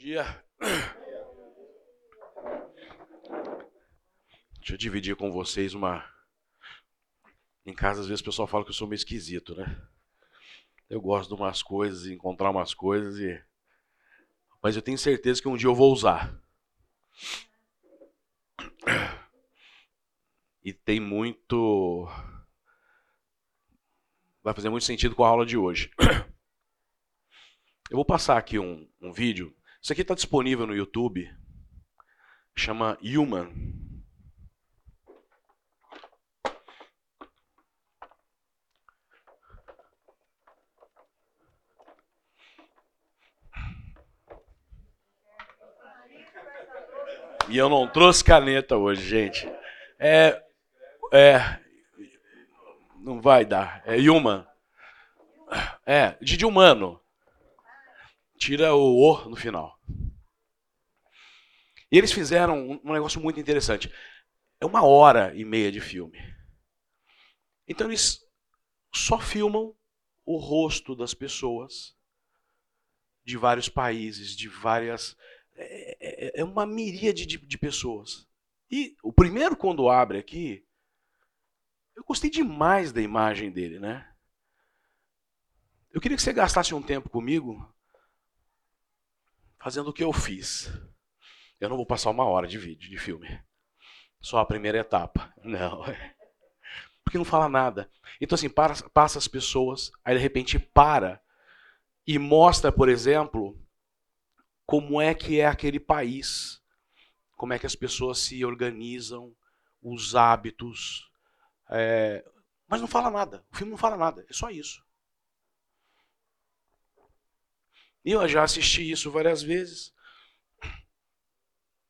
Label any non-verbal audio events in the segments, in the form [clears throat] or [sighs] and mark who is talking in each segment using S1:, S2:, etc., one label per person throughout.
S1: dia. Deixa eu dividir com vocês uma. Em casa, às vezes, o pessoal fala que eu sou meio esquisito, né? Eu gosto de umas coisas, encontrar umas coisas e. Mas eu tenho certeza que um dia eu vou usar. E tem muito. Vai fazer muito sentido com a aula de hoje. Eu vou passar aqui um, um vídeo. Isso aqui está disponível no YouTube. Chama Human. E eu não trouxe caneta hoje, gente. É. É. Não vai dar. É human. É, de humano. Tira o O no final. E eles fizeram um negócio muito interessante. É uma hora e meia de filme. Então eles só filmam o rosto das pessoas de vários países, de várias. É, é, é uma miríade de, pessoas. E o primeiro, quando abre aqui, eu gostei demais da imagem dele, né? Eu queria que você gastasse um tempo comigo fazendo o que eu fiz. Eu não vou passar uma hora de vídeo, de filme. Só a primeira etapa. [laughs] Não. Porque não fala nada. Então, assim, passa as pessoas, aí de repente para e mostra, por exemplo, como é que é aquele país, como é que as pessoas se organizam, os hábitos. É... Mas não fala nada. O filme não fala nada. É só isso. E eu já assisti isso várias vezes.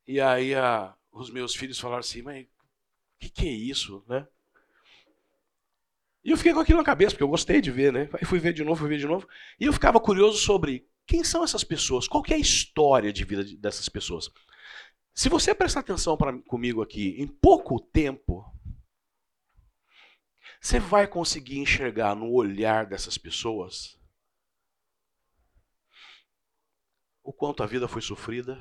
S1: E aí a, os meus filhos falaram assim, mas o que, que é isso, né? E eu fiquei com aquilo na cabeça, porque eu gostei de ver, né? Aí fui ver de novo, fui ver de novo. E eu ficava curioso sobre quem são essas pessoas? Qual é a história de vida dessas pessoas? Se você prestar atenção pra, comigo aqui, em pouco tempo, você vai conseguir enxergar no olhar dessas pessoas o quanto a vida foi sofrida,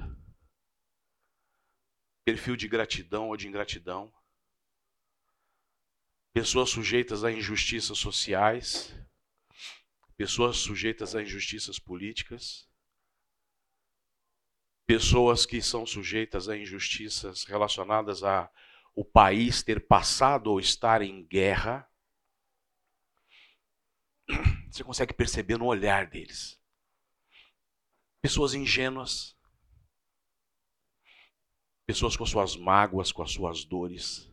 S1: perfil de gratidão ou de ingratidão, pessoas sujeitas a injustiças sociais, pessoas sujeitas a injustiças políticas, pessoas que são sujeitas a injustiças relacionadas a o país ter passado ou estar em guerra. Você consegue perceber no olhar deles. Pessoas ingênuas, pessoas com suas mágoas, com as suas dores.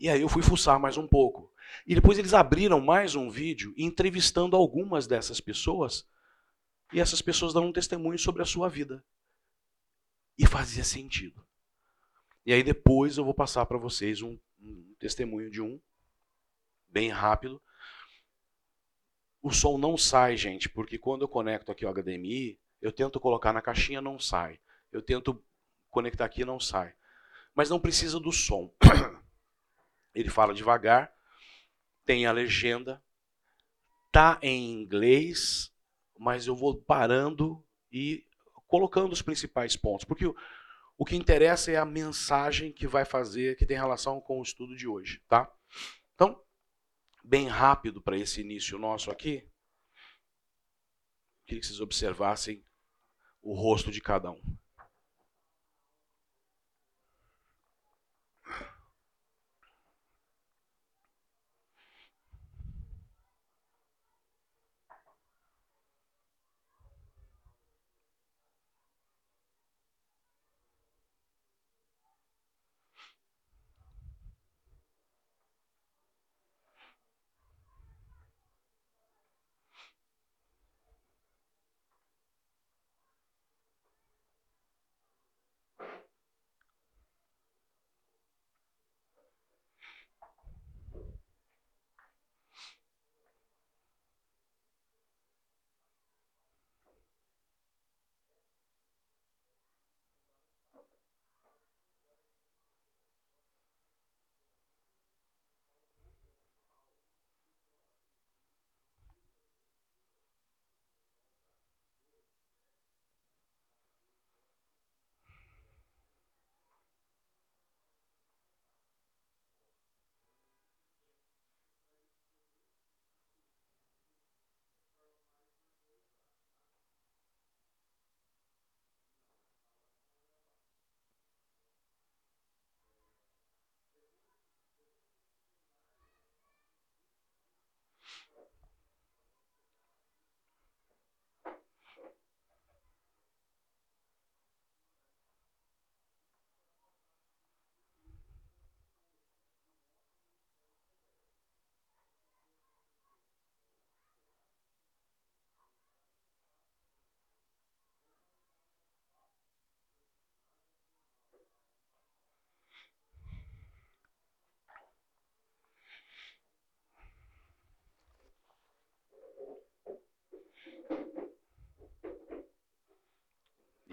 S1: E aí eu fui fuçar mais um pouco. E depois eles abriram mais um vídeo entrevistando algumas dessas pessoas. E essas pessoas dão um testemunho sobre a sua vida. E fazia sentido. E aí depois eu vou passar para vocês um, um, testemunho de um, bem rápido. O som não sai, gente, porque quando eu conecto aqui o HDMI, eu tento colocar na caixinha, não sai. Eu tento conectar aqui, não sai. Mas não precisa do som. [clears throat] Ele fala devagar, tem a legenda, tá em inglês, mas eu vou parando e colocando os principais pontos, porque o, o que interessa é a mensagem que vai fazer, que tem relação com o estudo de hoje, tá? Então, bem rápido para esse início nosso aqui, queria que vocês observassem o rosto de cada um.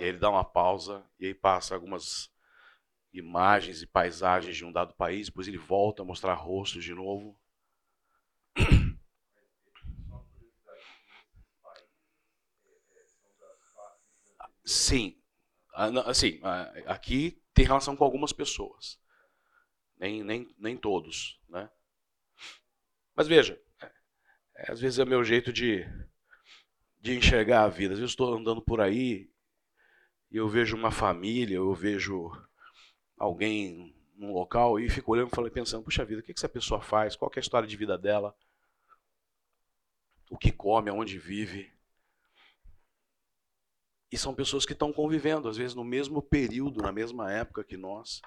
S1: Aí ele dá uma pausa e aí passa algumas imagens e paisagens de um dado país, depois ele volta a mostrar rostos de novo. Sim, assim, aqui tem relação com algumas pessoas, nem, nem, nem todos, né? Mas veja, é, às vezes é meu jeito de, de enxergar a vida. Às vezes estou andando por aí e eu vejo uma família, eu vejo alguém num local e fico olhando e pensando, puxa vida, o que essa pessoa faz? Qual é a história de vida dela? O que come, aonde vive? E são pessoas que estão convivendo, às vezes no mesmo período, na mesma época que nós.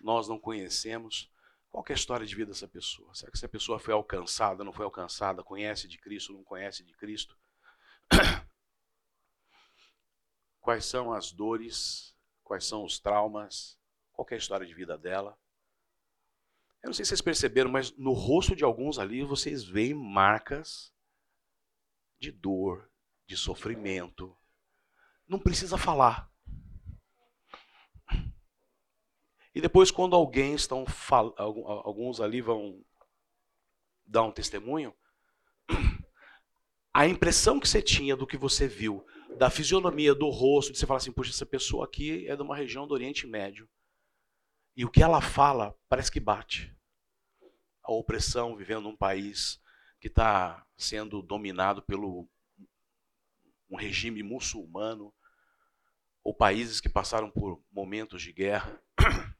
S1: Nós não conhecemos. Qual é a história de vida dessa pessoa? Será que essa pessoa foi alcançada, não foi alcançada? Conhece de Cristo, não conhece de Cristo? [clears throat] Quais são as dores? Quais são os traumas? Qual é a história de vida dela? Eu não sei se vocês perceberam, mas no rosto de alguns ali vocês veem marcas de dor, de sofrimento, não precisa falar. E depois, quando alguém estão alguns ali vão dar um testemunho, [clears throat] a impressão que você tinha do que você viu, da fisionomia, do rosto, de você falar assim, poxa, essa pessoa aqui é de uma região do Oriente Médio. E o que ela fala parece que bate. A opressão vivendo num país que está sendo dominado pelo um regime muçulmano, ou países que passaram por momentos de guerra. [coughs]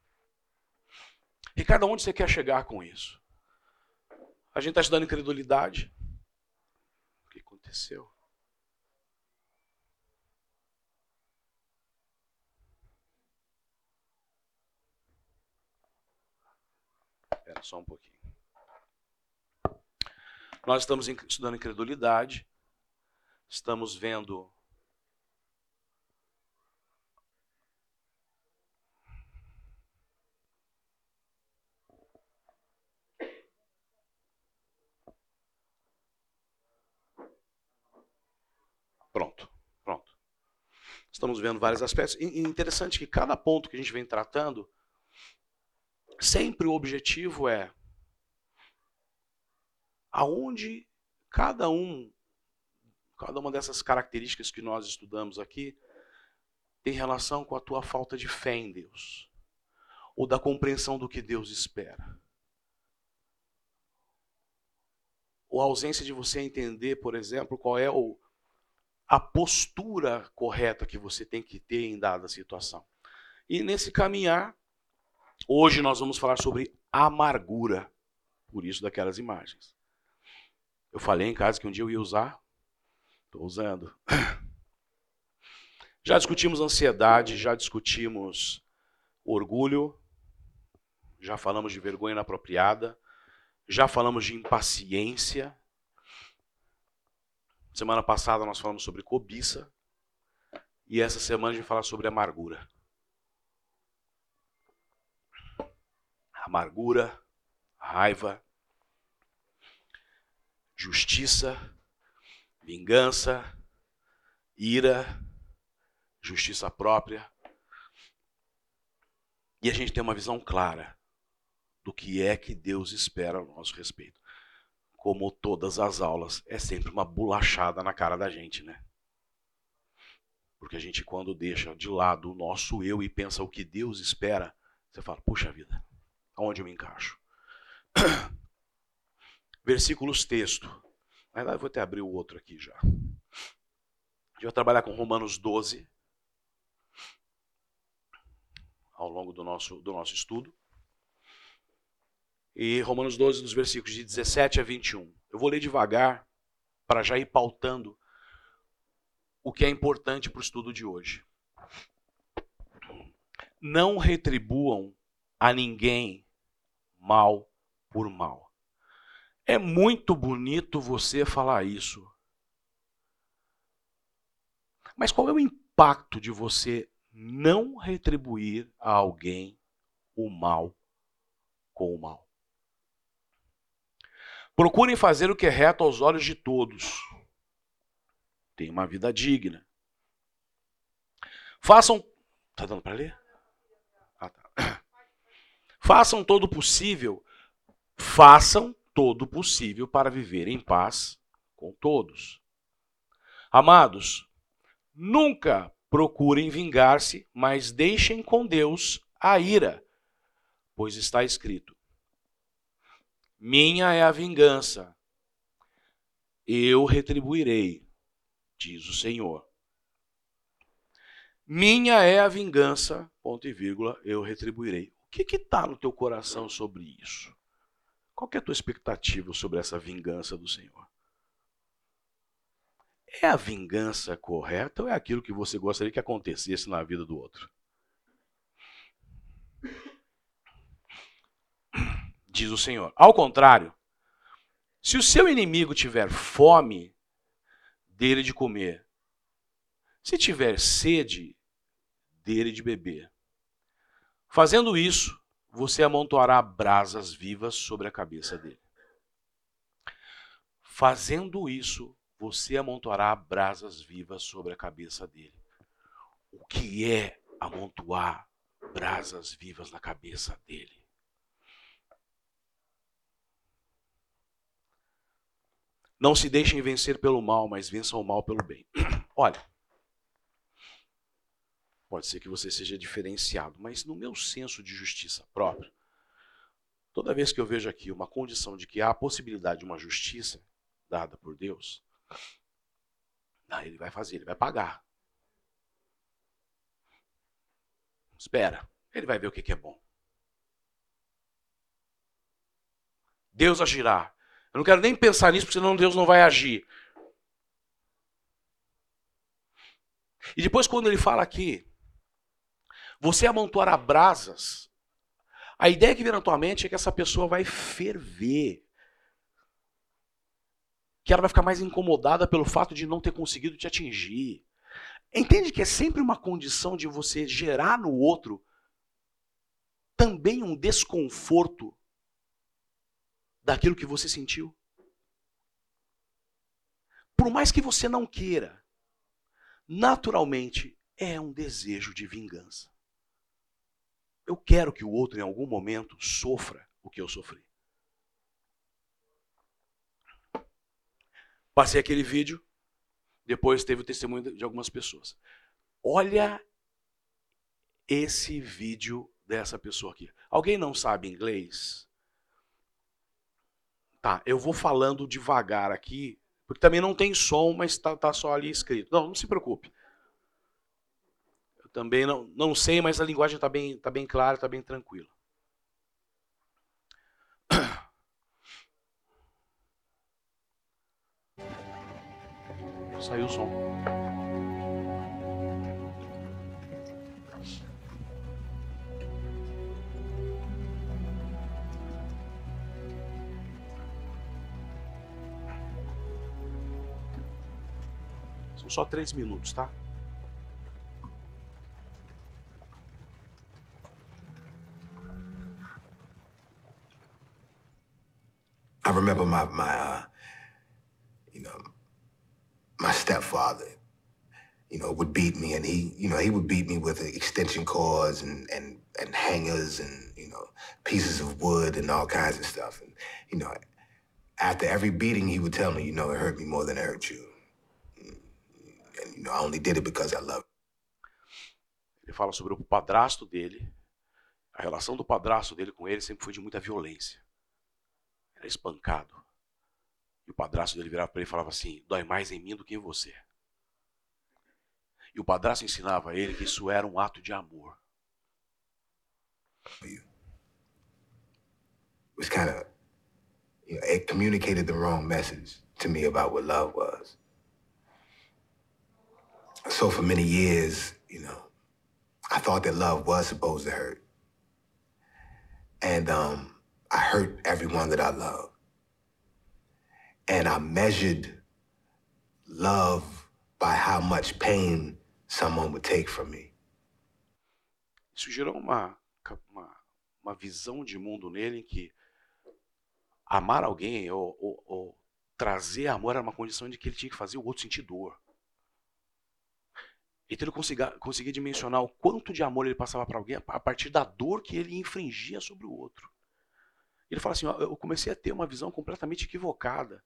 S1: Ricardo, onde você quer chegar com isso? A gente está estudando incredulidade. O que aconteceu? Espera só um pouquinho. Nós estamos estudando incredulidade. Estamos vendo Pronto, pronto. Estamos vendo vários aspectos. E interessante que cada ponto que a gente vem tratando, sempre o objetivo é aonde cada um Cada uma dessas características que nós estudamos aqui tem relação com a tua falta de fé em Deus, ou da compreensão do que Deus espera. Ou a ausência de você entender, por exemplo, qual é o, a postura correta que você tem que ter em dada situação. E nesse caminhar, hoje nós vamos falar sobre amargura, por isso daquelas imagens. Eu falei em casa que um dia eu ia usar Estou usando. [clears throat] Já discutimos ansiedade, já discutimos orgulho, já falamos de vergonha inapropriada, já falamos de impaciência. Semana passada nós falamos sobre cobiça e essa semana a gente fala sobre amargura. Amargura, raiva, justiça, vingança, ira, justiça própria. E a gente tem uma visão clara do que é que Deus espera a nosso respeito. Como todas as aulas, é sempre uma bolachada na cara da gente, né? Porque a gente, quando deixa de lado o nosso eu e pensa o que Deus espera, você fala: puxa vida, aonde eu me encaixo? [coughs] Versículos texto. Na verdade, vou até abrir o outro aqui já. Gente vai trabalhar com Romanos 12 ao longo do nosso, do nosso estudo. E Romanos 12, nos versículos de 17 a 21. Eu vou ler devagar para já ir pautando o que é importante para o estudo de hoje. Não retribuam a ninguém mal por mal. É muito bonito você falar isso. Mas qual é o impacto de você não retribuir a alguém o mal com o mal? Procurem fazer o que é reto aos olhos de todos. Tenha uma vida digna. Façam. Tá dando para ler? Façam todo o possível. Façam todo o possível para viver em paz com todos. Amados, nunca procurem vingar-se, mas deixem com Deus a ira, pois está escrito: Minha é a vingança, eu retribuirei, diz o Senhor. Minha é a vingança, ponto e vírgula, eu retribuirei. Que está no teu coração sobre isso? Qual é a tua expectativa sobre essa vingança do Senhor? É a vingança correta ou é aquilo que você gostaria que acontecesse na vida do outro? Diz o Senhor. Ao contrário, se o seu inimigo tiver fome, dele de comer. Se tiver sede, dele de beber. Fazendo isso, você amontoará brasas vivas sobre a cabeça dele. Fazendo isso, você amontoará brasas vivas sobre a cabeça dele. O que é amontoar brasas vivas na cabeça dele? Não se deixem vencer pelo mal, mas vençam o mal pelo bem. [clears throat] Olha, pode ser que você seja diferenciado, mas no meu senso de justiça própria, toda vez que eu vejo aqui uma condição de que há a possibilidade de uma justiça dada por Deus, não, ele vai fazer, ele vai pagar. Espera, ele vai ver o que é bom. Deus agirá. Eu não quero nem pensar nisso, porque senão Deus não vai agir. E depois, quando ele fala aqui, você amontoará brasas, a ideia que vem na tua mente é que essa pessoa vai ferver. Que ela vai ficar mais incomodada pelo fato de não ter conseguido te atingir. Entende que é sempre uma condição de você gerar no outro também um desconforto daquilo que você sentiu. Por mais que você não queira, naturalmente é um desejo de vingança. Eu quero que o outro em algum momento sofra o que eu sofri. Passei aquele vídeo, depois teve o testemunho de algumas pessoas. Olha esse vídeo dessa pessoa aqui. Alguém não sabe inglês? Tá, eu vou falando devagar aqui, porque também não tem som, mas está tá só ali escrito. Não, não se preocupe. Também não, não sei, mas a linguagem está bem, tá bem clara, está bem tranquila. Saiu o som. São só três minutos, tá?
S2: Remember my my uh, you know my stepfather you know would beat me and he you know he would beat me with extension cords and and and hangers and you know pieces of wood and all kinds of stuff and you know after every beating he would tell me you know it hurt me more than it hurt you and you know I only did it because I love
S1: Ele fala sobre o padrasto dele. A relação do padrasto dele com ele sempre foi de muita violência. Era espancado. E o padrasto dele virava para ele e falava assim: dói mais em mim do que em você. E o padrasto ensinava a ele que isso era um ato de amor.
S2: you. It was kind of, you know, it communicated the wrong message to me about what love was. So for many years, you know, I thought that love was supposed to hurt. And um, I hurt everyone that I love. And I measured love by how much pain someone would take from me.
S1: Isso gerou uma, uma, uma visão de mundo nele em que amar alguém ou, ou, ou trazer amor era uma condição de que ele tinha que fazer o outro sentir dor. Então ele conseguia, conseguia dimensionar o quanto de amor ele passava para alguém a partir da dor que ele infringia sobre o outro. Ele fala assim: ó, eu comecei a ter uma visão completamente equivocada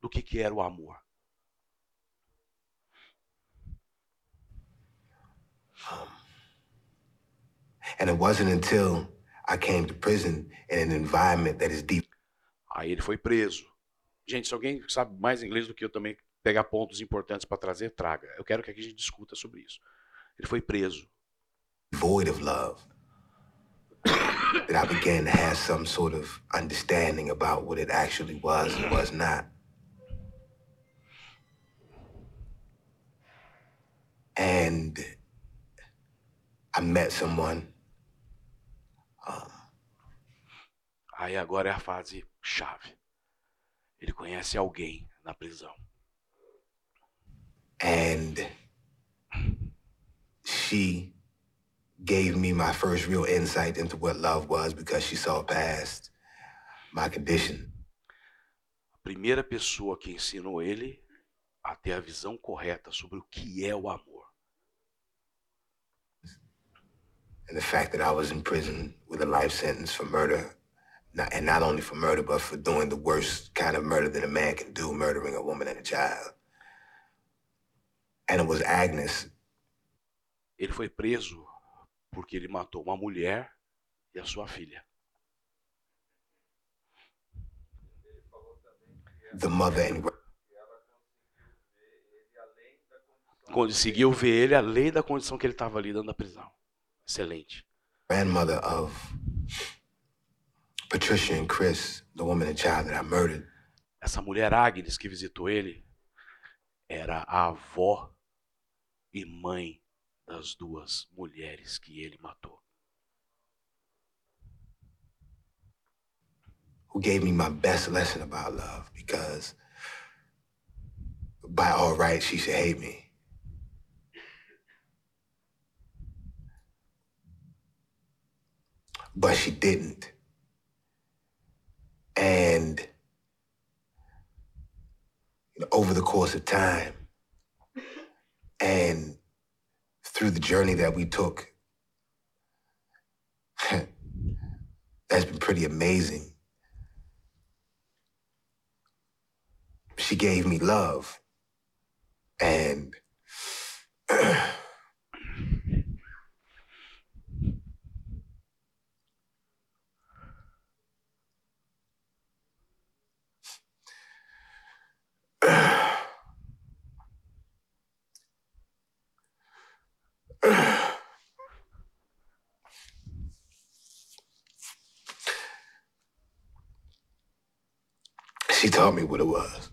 S1: do que, que era o amor.
S2: And it wasn't until I came to prison in an environment that is deep.
S1: Aí ele foi preso. Gente, se alguém sabe mais inglês do que eu também pegar pontos importantes para trazer, traga. Eu quero que aqui a gente discuta sobre isso. Ele foi preso.
S2: Void of love. That I began to have some sort of understanding about what it actually was and was not. And I met someone. Um,
S1: Aí agora é a fase chave. Ele conhece alguém na prisão.
S2: And she gave me my first real insight into what love was because she saw past my condition.
S1: A primeira pessoa que ensinou ele a ter a visão correta sobre o que é o amor.
S2: And the fact that I was in prison with a life sentence for murder, not, and not only for murder, but for doing the worst kind of murder that a man can do, murdering a woman and a child. And it was Agnes.
S1: Ele foi preso porque ele matou uma mulher e a sua filha.
S2: The mother and
S1: Conseguiu ver ele além da condição que ele estava ali dentro da prisão. Excelente.
S2: grandmother of Patricia and Chris, the woman and child that I murdered.
S1: Essa mulher Agnes que visitou ele era a avó e mãe das duas mulheres que ele matou.
S2: who gave me my best lesson about love because by all rights she should hate me. But she didn't. And over the course of time and through the journey that we took, [laughs] that's been pretty amazing. she gave me love. And [clears throat] she taught me what it was.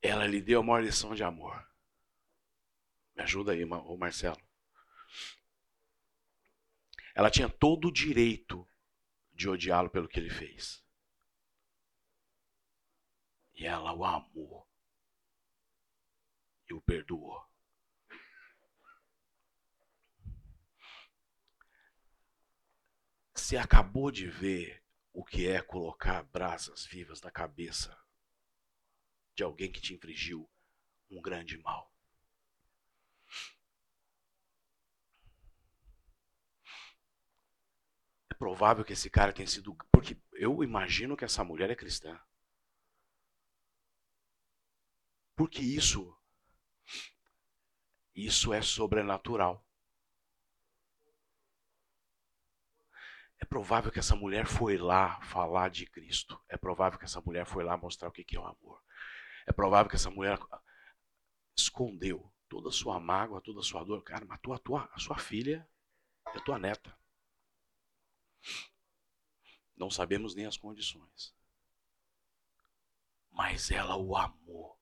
S1: Ela lhe deu a maior lição de amor. Me ajuda aí, Marcelo. Ela tinha todo o direito de odiá-lo pelo que ele fez. E ela o amou. E o perdoou. Você acabou de ver o que é colocar brasas vivas na cabeça de alguém que te infligiu um grande mal. Provável que esse cara tenha sido. Porque eu imagino que essa mulher é cristã. Porque isso. Isso é sobrenatural. É provável que essa mulher foi lá falar de Cristo. É provável que essa mulher foi lá mostrar o que é o amor. É provável que essa mulher escondeu toda a sua mágoa, toda a sua dor. Cara, matou a, tua, a sua filha e a tua neta. Não sabemos nem as condições. Mas ela o amou.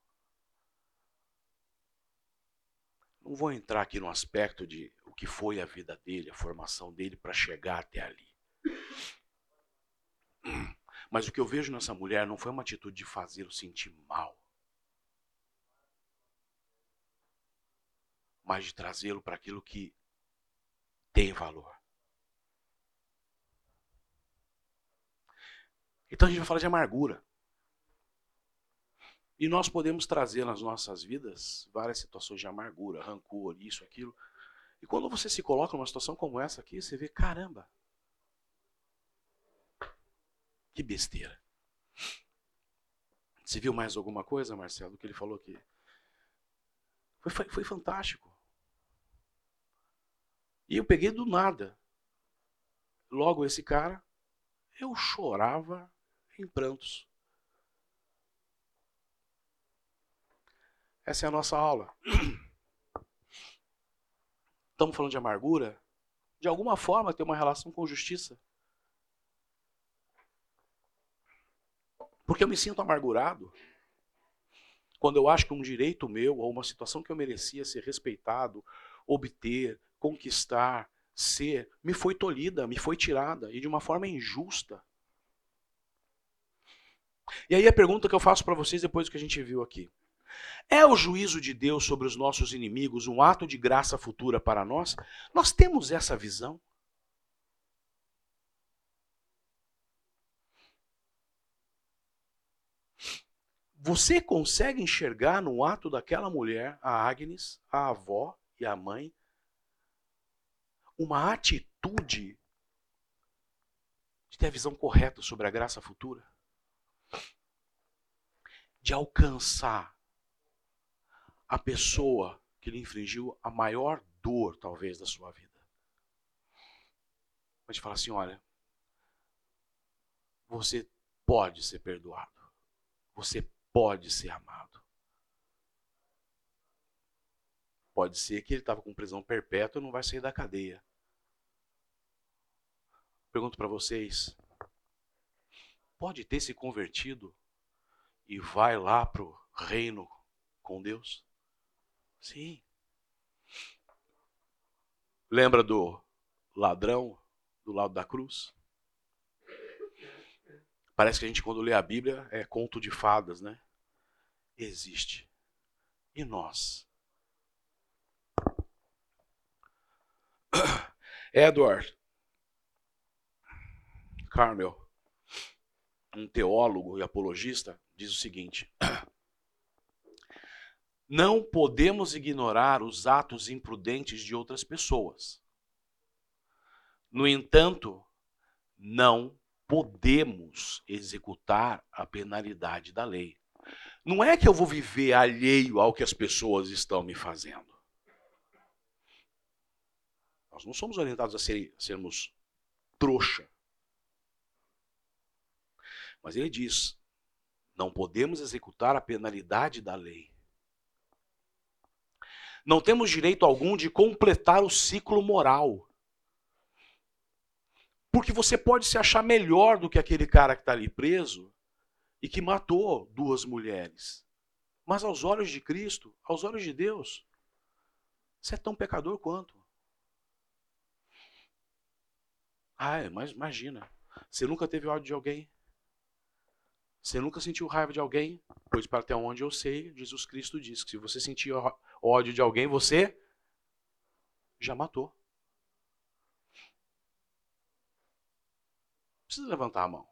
S1: Não vou entrar aqui no aspecto de o que foi a vida dele, a formação dele para chegar até ali. Mas o que eu vejo nessa mulher não foi uma atitude de fazê-lo sentir mal. mas de trazê-lo para aquilo que tem valor. Então a gente vai falar de amargura. E nós podemos trazer nas nossas vidas várias situações de amargura, rancor, isso, aquilo. E quando você se coloca numa situação como essa aqui, você vê, caramba, que besteira. Você viu mais alguma coisa, Marcelo, do que ele falou aqui? Foi, foi, foi fantástico. E eu peguei do nada. Logo esse cara, eu chorava em prantos. Essa é a nossa aula. [clears throat] Estamos falando de amargura? De alguma forma tem uma relação com justiça. Porque eu me sinto amargurado quando eu acho que um direito meu ou uma situação que eu merecia ser respeitado, obter, conquistar, ser, me foi tolhida, me foi tirada e de uma forma injusta. E aí a pergunta que eu faço para vocês depois do que a gente viu aqui. É o juízo de Deus sobre os nossos inimigos um ato de graça futura para nós? Nós temos essa visão? Você consegue enxergar no ato daquela mulher, a Agnes, a avó e a mãe, uma atitude de ter a visão correta sobre a graça futura? De alcançar a pessoa que lhe infringiu a maior dor, talvez, da sua vida. Mas fala assim: olha, você pode ser perdoado. Você pode ser amado. Pode ser que ele estava com prisão perpétua e não vai sair da cadeia. Pergunto para vocês: pode ter se convertido e vai lá para o reino com Deus? Sim. Lembra do ladrão do lado da cruz? Parece que a gente, quando lê a Bíblia, é conto de fadas, né? Existe. E nós? [coughs] Edward Carmel, um teólogo e apologista, diz o seguinte: [clears throat] Não podemos ignorar os atos imprudentes de outras pessoas. No entanto, não podemos executar a penalidade da lei. Não é que eu vou viver alheio ao que as pessoas estão me fazendo. Nós não somos orientados a, ser, a sermos trouxa. Mas ele diz: não podemos executar a penalidade da lei. Não temos direito algum de completar o ciclo moral. Porque você pode se achar melhor do que aquele cara que está ali preso e que matou duas mulheres. Mas aos olhos de Cristo, aos olhos de Deus, você é tão pecador quanto. Ah, é, mas imagina. Você nunca teve ódio de alguém? Você nunca sentiu raiva de alguém? Pois para até onde eu sei, Jesus Cristo diz que se você sentir ódio de alguém, você já matou. precisa levantar a mão.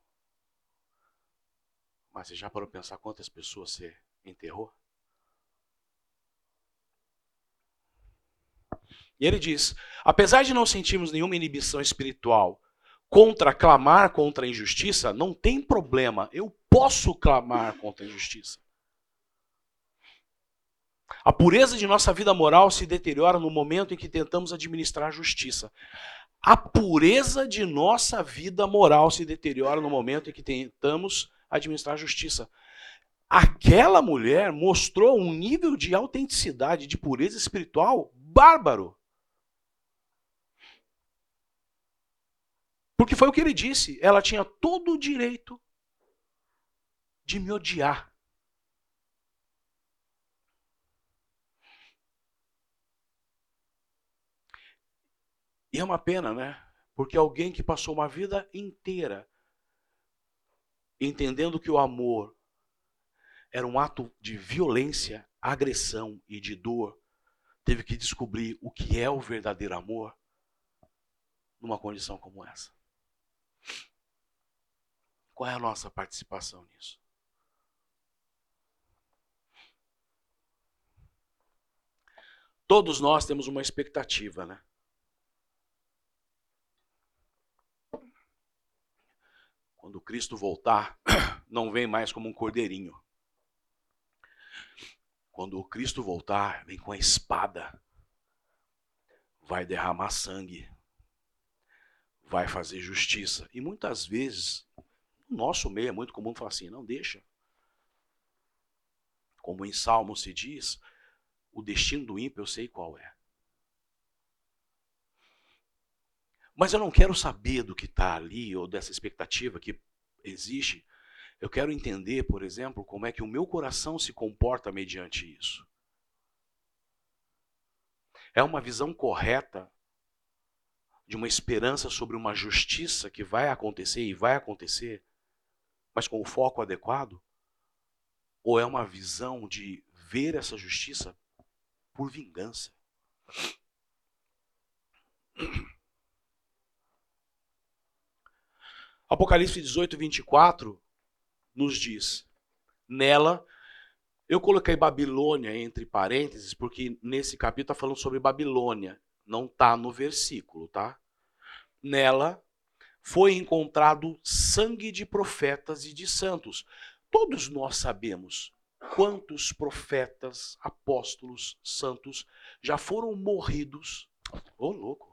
S1: Mas você já parou para pensar quantas pessoas você enterrou? E ele diz: apesar de não sentirmos nenhuma inibição espiritual contra clamar contra a injustiça, não tem problema, eu posso clamar contra a injustiça. A pureza de nossa vida moral se deteriora no momento em que tentamos administrar a justiça a pureza de nossa vida moral se deteriora no momento em que tentamos administrar a justiça. Aquela mulher mostrou um nível de autenticidade, de pureza espiritual bárbaro. Porque foi o que ele disse, ela tinha todo o direito de me odiar. E é uma pena, né? Porque alguém que passou uma vida inteira entendendo que o amor era um ato de violência, agressão e de dor, teve que descobrir o que é o verdadeiro amor numa condição como essa. Qual é a nossa participação nisso? Todos nós temos uma expectativa, né? Quando Cristo voltar, [clears throat] não vem mais como um cordeirinho. Quando Cristo voltar, vem com a espada. Vai derramar sangue. Vai fazer justiça. E muitas vezes, no nosso meio é muito comum falar assim: não deixa. Como em Salmo se diz, o destino do ímpio eu sei qual é. Mas eu não quero saber do que está ali ou dessa expectativa que existe eu quero entender, por exemplo, como é que o meu coração se comporta mediante isso. É uma visão correta de uma esperança sobre uma justiça que vai acontecer e vai acontecer, mas com o foco adequado? Ou é uma visão de ver essa justiça por vingança? Apocalipse 18, 24 nos diz. Nela, eu coloquei Babilônia entre parênteses, porque nesse capítulo está falando sobre Babilônia. Não está no versículo, tá? Nela foi encontrado sangue de profetas e de santos. Todos nós sabemos quantos profetas, apóstolos, santos já foram morridos. Ô, oh, louco!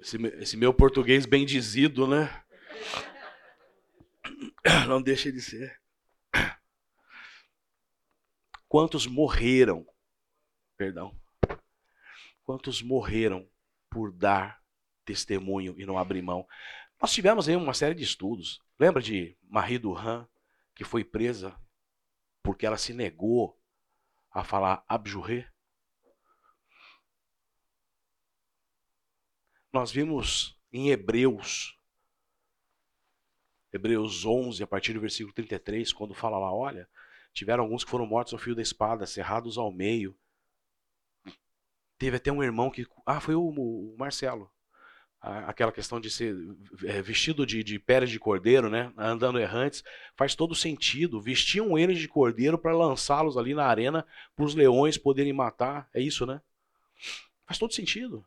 S1: Esse, esse meu português bem dizido, né? Não deixa de ser. Quantos morreram, perdão, quantos morreram por dar testemunho e não abrir mão. Nós tivemos aí uma série de estudos. Lembra de Marie Duran, que foi presa porque ela se negou a falar abjuré? Nós vimos em Hebreus Hebreus 11, a partir do versículo 33, quando fala lá, olha, tiveram alguns que foram mortos ao fio da espada, cerrados ao meio. Teve até um irmão que, ah, foi o, o Marcelo, aquela questão de ser é, vestido de, de peles de cordeiro, né, andando errantes, faz todo sentido. Vestiam eles de cordeiro para lançá-los ali na arena para os leões poderem matar. É isso, né? Faz todo sentido.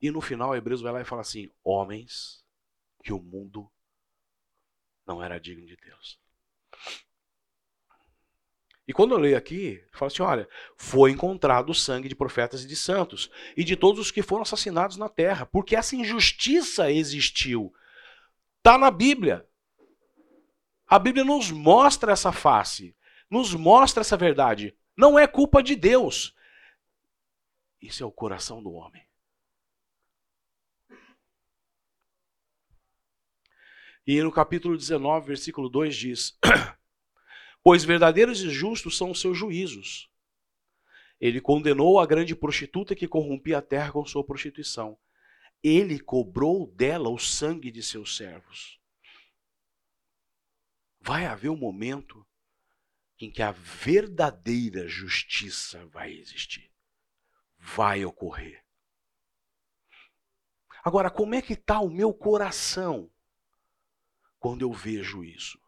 S1: E no final, Hebreus vai lá e fala assim: homens que o mundo não era digno de Deus. E quando eu leio aqui, eu falo assim: olha, foi encontrado o sangue de profetas e de santos, e de todos os que foram assassinados na terra, porque essa injustiça existiu. Está na Bíblia. A Bíblia nos mostra essa face, nos mostra essa verdade. Não é culpa de Deus. Isso é o coração do homem. E no capítulo 19, versículo 2 diz: [clears throat] Pois verdadeiros e justos são os seus juízos. Ele condenou a grande prostituta que corrompia a terra com sua prostituição. Ele cobrou dela o sangue de seus servos. Vai haver um momento em que a verdadeira justiça vai existir. Vai ocorrer. Agora, como é que está o meu coração? quando eu vejo isso.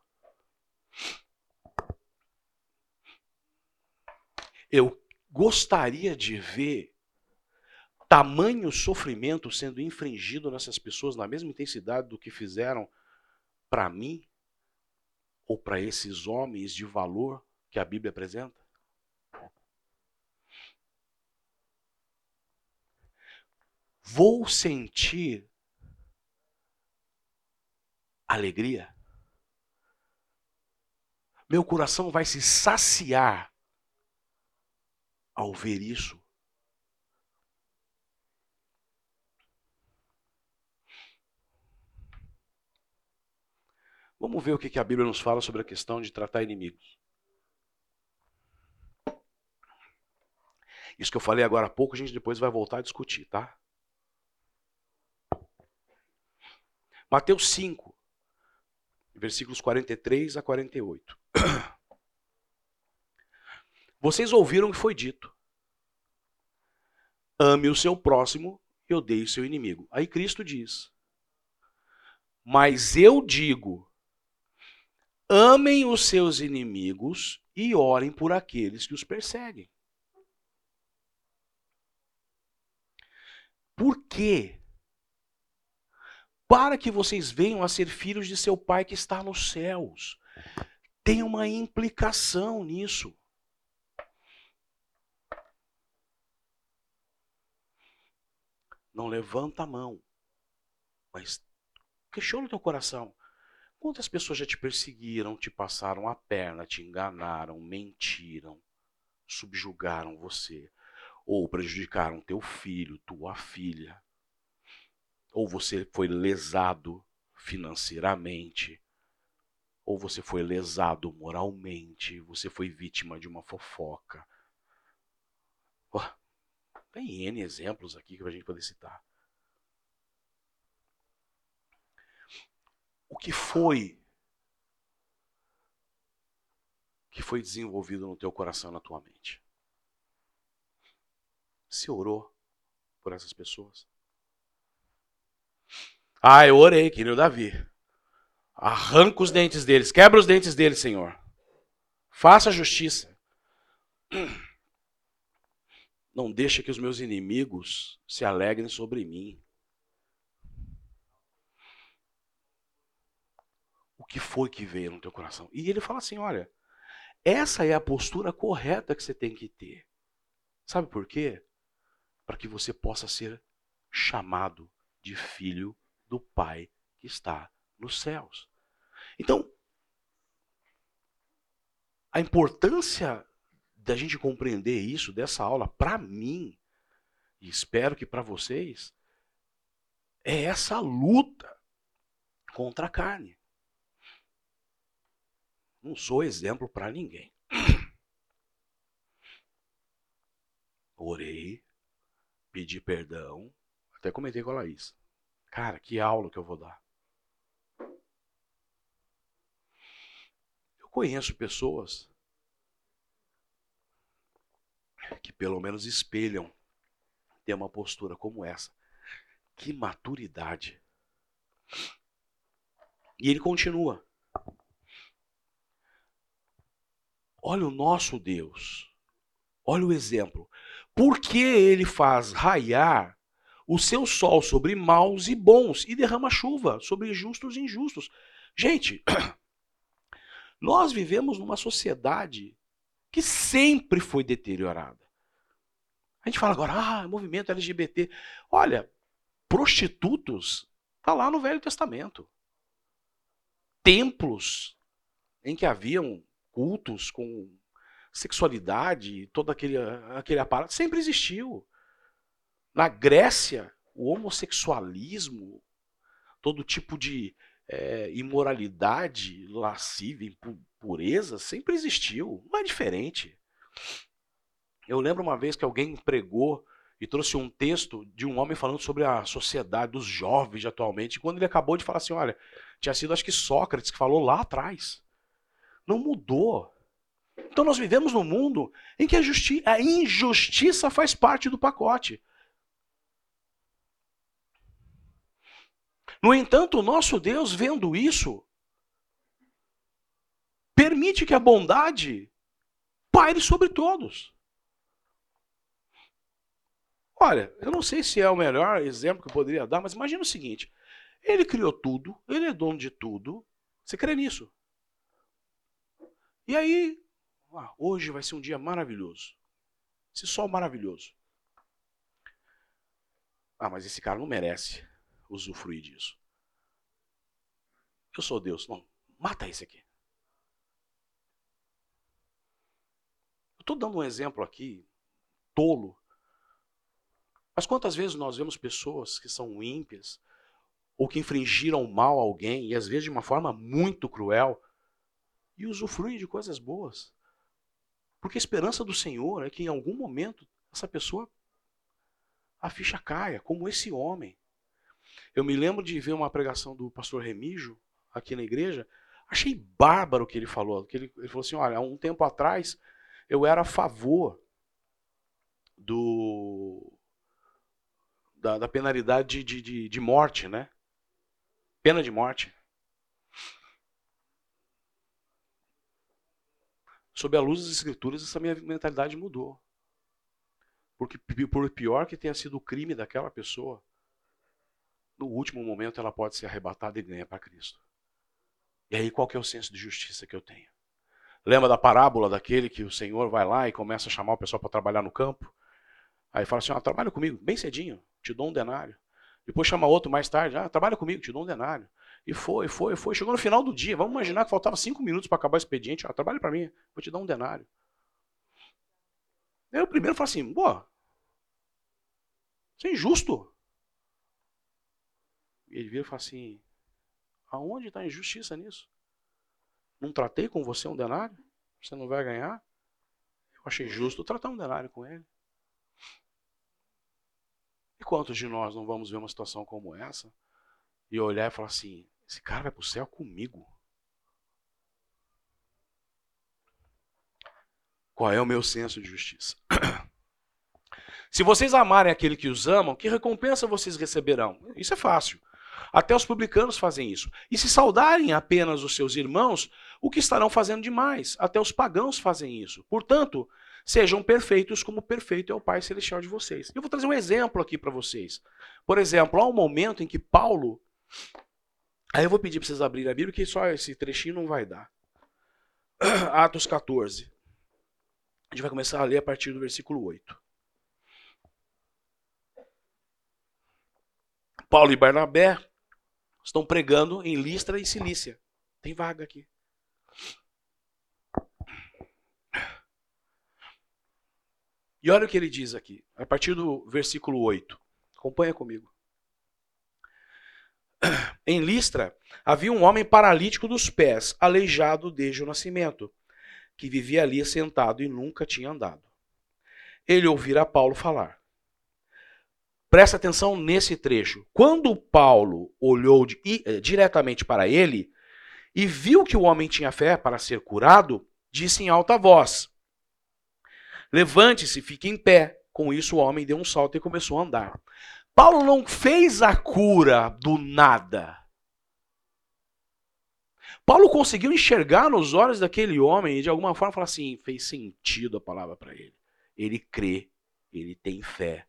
S1: Eu gostaria de ver tamanho sofrimento sendo infringido nessas pessoas na mesma intensidade do que fizeram para mim ou para esses homens de valor que a Bíblia apresenta? Vou sentir alegria. Meu coração vai se saciar ao ver isso. Vamos ver o que a Bíblia nos fala sobre a questão de tratar inimigos. Isso que eu falei agora há pouco, a gente depois vai voltar a discutir, tá? Mateus 5, versículos 43 a 48. [clears throat] Vocês ouviram o que foi dito. Ame o seu próximo e odeie o seu inimigo. Aí Cristo diz: Mas eu digo: amem os seus inimigos e orem por aqueles que os perseguem. Por quê? Para que vocês venham a ser filhos de seu Pai que está nos céus. Tem uma implicação nisso. Não levanta a mão, mas questiona o teu coração. Quantas pessoas já te perseguiram, te passaram a perna, te enganaram, mentiram, subjugaram você, ou prejudicaram teu filho, tua filha, ou você foi lesado financeiramente, ou você foi lesado moralmente, você foi vítima de uma fofoca. Tem N exemplos aqui que a gente poder citar. O que foi que foi desenvolvido no teu coração na tua mente? Você orou por essas pessoas? Ah, eu orei, querido Davi. Arranca os dentes deles, quebra os dentes deles, Senhor. Faça justiça. Não deixa que os meus inimigos se alegrem sobre mim. O que foi que veio no teu coração? E ele fala assim: olha, essa é a postura correta que você tem que ter. Sabe por quê? para que você possa ser chamado de filho do Pai que está nos céus. Então, a importância da gente compreender isso dessa aula, para mim, e espero que para vocês, é essa luta contra a carne. Não sou exemplo para ninguém. Orei, pedir perdão. Até comentei com a Laís. Cara, que aula que eu vou dar. Eu conheço pessoas que pelo menos espelham ter uma postura como essa. Que maturidade. E ele continua. Olha o nosso Deus. Olha o exemplo. Por que ele faz raiar o seu sol sobre maus e bons e derrama chuva sobre justos e injustos? Gente, [clears throat] nós vivemos numa sociedade que sempre foi deteriorada. A gente fala agora, ah, movimento LGBT. Olha, prostitutos está lá no Velho Testamento. Templos em que haviam cultos com sexualidade, todo aquele, aquele aparato, sempre existiu. Na Grécia, o homossexualismo, todo tipo de é, imoralidade lasciva, impureza, sempre existiu. Não é diferente. Eu lembro uma vez que alguém pregou e trouxe um texto de um homem falando sobre a sociedade dos jovens atualmente. Quando ele acabou de falar assim, olha, tinha sido acho que Sócrates que falou lá atrás. Não mudou. Então nós vivemos num mundo em que a, a injustiça faz parte do pacote. No entanto, o nosso Deus, vendo isso, permite que a bondade paire sobre todos. Olha, eu não sei se é o melhor exemplo que eu poderia dar, mas imagina o seguinte: ele criou tudo, ele é dono de tudo. Você crê nisso? E aí, ah, hoje vai ser um dia maravilhoso. Esse sol maravilhoso. Ah, mas esse cara não merece usufruir disso. Eu sou Deus. Não, mata esse aqui. Eu estou dando um exemplo aqui, tolo. Mas quantas vezes nós vemos pessoas que são ímpias, ou que infringiram mal a alguém, e às vezes de uma forma muito cruel, e usufruem de coisas boas. Porque a esperança do Senhor é que em algum momento essa pessoa a ficha caia, como esse homem. Eu me lembro de ver uma pregação do pastor Remígio aqui na igreja, achei bárbaro o que ele falou. Que ele, ele falou assim: olha, há um tempo atrás eu era a favor do da, da penalidade de, de, de morte, né? Pena de morte. Sob a luz das escrituras, essa minha mentalidade mudou. Porque por pior que tenha sido o crime daquela pessoa, no último momento ela pode ser arrebatada e ganha para Cristo. E aí qual que é o senso de justiça que eu tenho? Lembra da parábola daquele que o Senhor vai lá e começa a chamar o pessoal para trabalhar no campo? Aí fala assim: ah, trabalha comigo, bem cedinho, te dou um denário. Depois chama outro mais tarde, ah, trabalha comigo, te dou um denário. E foi, foi, foi. Chegou no final do dia, vamos imaginar que faltava cinco minutos para acabar o expediente. Ah, trabalha para mim, vou te dar um denário. Aí o primeiro fala assim: pô, isso é injusto. Ele vira e fala assim: aonde está a injustiça nisso? Não tratei com você um denário? Você não vai ganhar? Eu achei justo tratar um denário com ele. E quantos de nós não vamos ver uma situação como essa e olhar e falar assim: esse cara vai para o céu comigo? Qual é o meu senso de justiça? [clears throat] Se vocês amarem aquele que os amam, que recompensa vocês receberão? Isso é fácil. Até os publicanos fazem isso. E se saudarem apenas os seus irmãos, o que estarão fazendo demais? Até os pagãos fazem isso. Portanto, sejam perfeitos como perfeito é o Pai Celestial de vocês. Eu vou trazer um exemplo aqui para vocês. Por exemplo, há um momento em que Paulo. Aí eu vou pedir para vocês abrirem a Bíblia, que só esse trechinho não vai dar. [clears throat] Atos 14. A gente vai começar a ler a partir do versículo 8. Paulo e Barnabé estão pregando em Listra e Cilícia. Tem vaga aqui. E olha o que ele diz aqui, a partir do versículo 8. Acompanha comigo. [clears throat] Em Listra havia um homem paralítico dos pés, aleijado desde o nascimento, que vivia ali sentado e nunca tinha andado. Ele ouvira Paulo falar. Presta atenção nesse trecho. Quando Paulo olhou de, eh, diretamente para ele e viu que o homem tinha fé para ser curado, disse em alta voz: Levante-se, fique em pé. Com isso, o homem deu um salto e começou a andar. Paulo não fez a cura do nada. Paulo conseguiu enxergar nos olhos daquele homem e de alguma forma falar assim: fez sentido a palavra para ele. Ele crê, ele tem fé,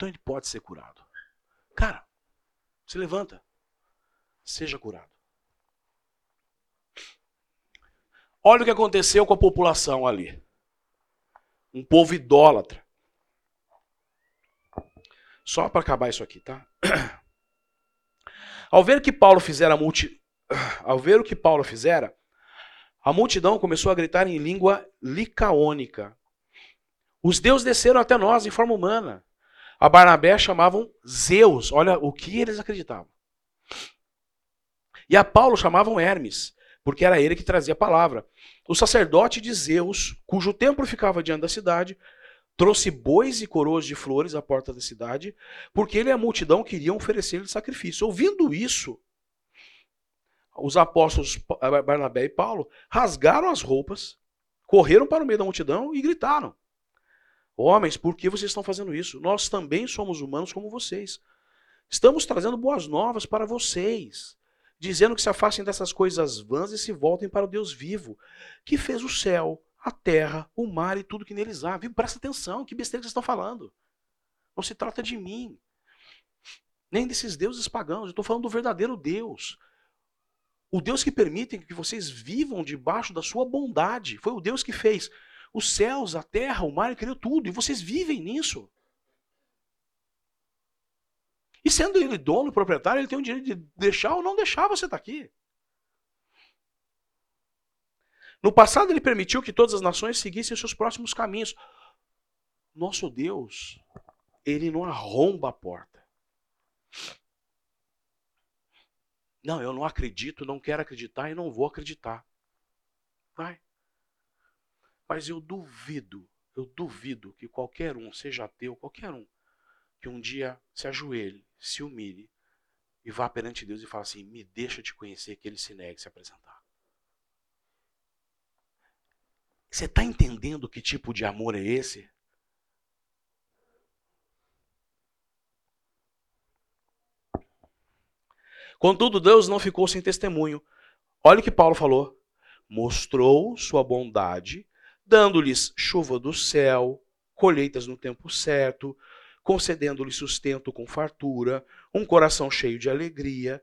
S1: então ele pode ser curado. Cara, se levanta. Seja curado. Olha o que aconteceu com a população ali. Um povo idólatra. Só para acabar isso aqui, tá? [clears throat] Ao ver que Paulo fizera multi... ao ver o que Paulo fizera, a multidão começou a gritar em língua licaônica. Os deuses desceram até nós em forma humana. A Barnabé chamavam Zeus, olha o que eles acreditavam. E a Paulo chamavam Hermes, porque era ele que trazia a palavra. O sacerdote de Zeus, cujo templo ficava diante da cidade, trouxe bois e coroas de flores à porta da cidade, porque ele e a multidão queriam oferecer-lhe sacrifício. Ouvindo isso, os apóstolos Barnabé e Paulo rasgaram as roupas, correram para o meio da multidão e gritaram: Homens, por que vocês estão fazendo isso? Nós também somos humanos como vocês. Estamos trazendo boas novas para vocês, dizendo que se afastem dessas coisas vãs e se voltem para o Deus vivo, que fez o céu, a terra, o mar e tudo que neles há. Viu? Presta atenção, que besteira que vocês estão falando. Não se trata de mim, nem desses deuses pagãos. Eu estou falando do verdadeiro Deus. O Deus que permite que vocês vivam debaixo da sua bondade. Foi o Deus que fez os céus, a terra, o mar, ele criou tudo. E vocês vivem nisso. E sendo ele dono, proprietário, ele tem o direito de deixar ou não deixar você estar aqui. No passado, ele permitiu que todas as nações seguissem seus próximos caminhos. Nosso Deus, ele não arromba a porta. Não, eu não acredito, não quero acreditar e não vou acreditar. Vai. Mas eu duvido, eu duvido que qualquer um, seja ateu, qualquer um, que um dia se ajoelhe, se humilhe e vá perante Deus e fale assim: me deixa te conhecer, que ele se negue se apresentar. Você está entendendo que tipo de amor é esse? Contudo, Deus não ficou sem testemunho. Olha o que Paulo falou. Mostrou sua bondade, dando-lhes chuva do céu, colheitas no tempo certo, concedendo-lhes sustento com fartura, um coração cheio de alegria.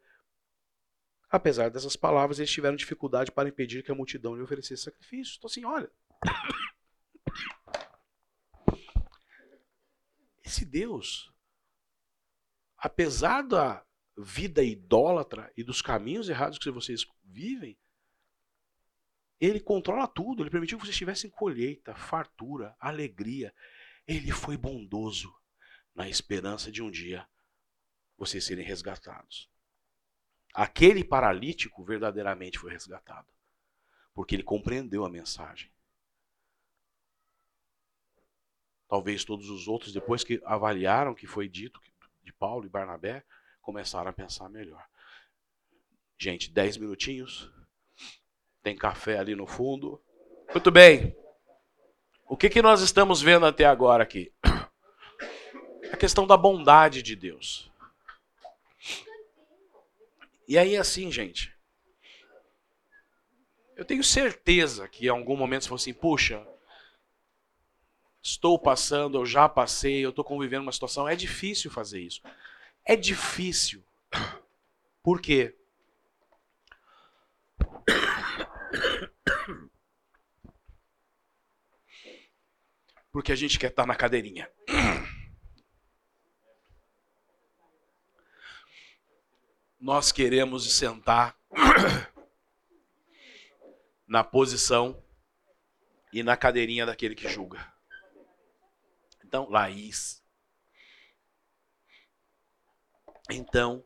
S1: Apesar dessas palavras, eles tiveram dificuldade para impedir que a multidão lhe oferecesse sacrifícios. Então, assim, olha. Esse Deus, apesar da vida idólatra e dos caminhos errados que vocês vivem, ele controla tudo. Ele permitiu que vocês tivessem colheita, fartura, alegria. Ele foi bondoso na esperança de um dia vocês serem resgatados. Aquele paralítico verdadeiramente foi resgatado, porque ele compreendeu a mensagem. Talvez todos os outros, depois que avaliaram o que foi dito de Paulo e Barnabé, começaram a pensar melhor. Gente, 10 minutinhos. Tem café ali no fundo. Muito bem. O que, que nós estamos vendo até agora aqui? A questão da bondade de Deus. E aí, assim, gente. Eu tenho certeza que em algum momento você falou assim: puxa, estou passando, eu já passei, eu estou convivendo uma situação. É difícil fazer isso. É difícil. Por quê? Porque a gente quer estar na cadeirinha. Nós queremos sentar na posição e na cadeirinha daquele que julga. Então, Laís, Então,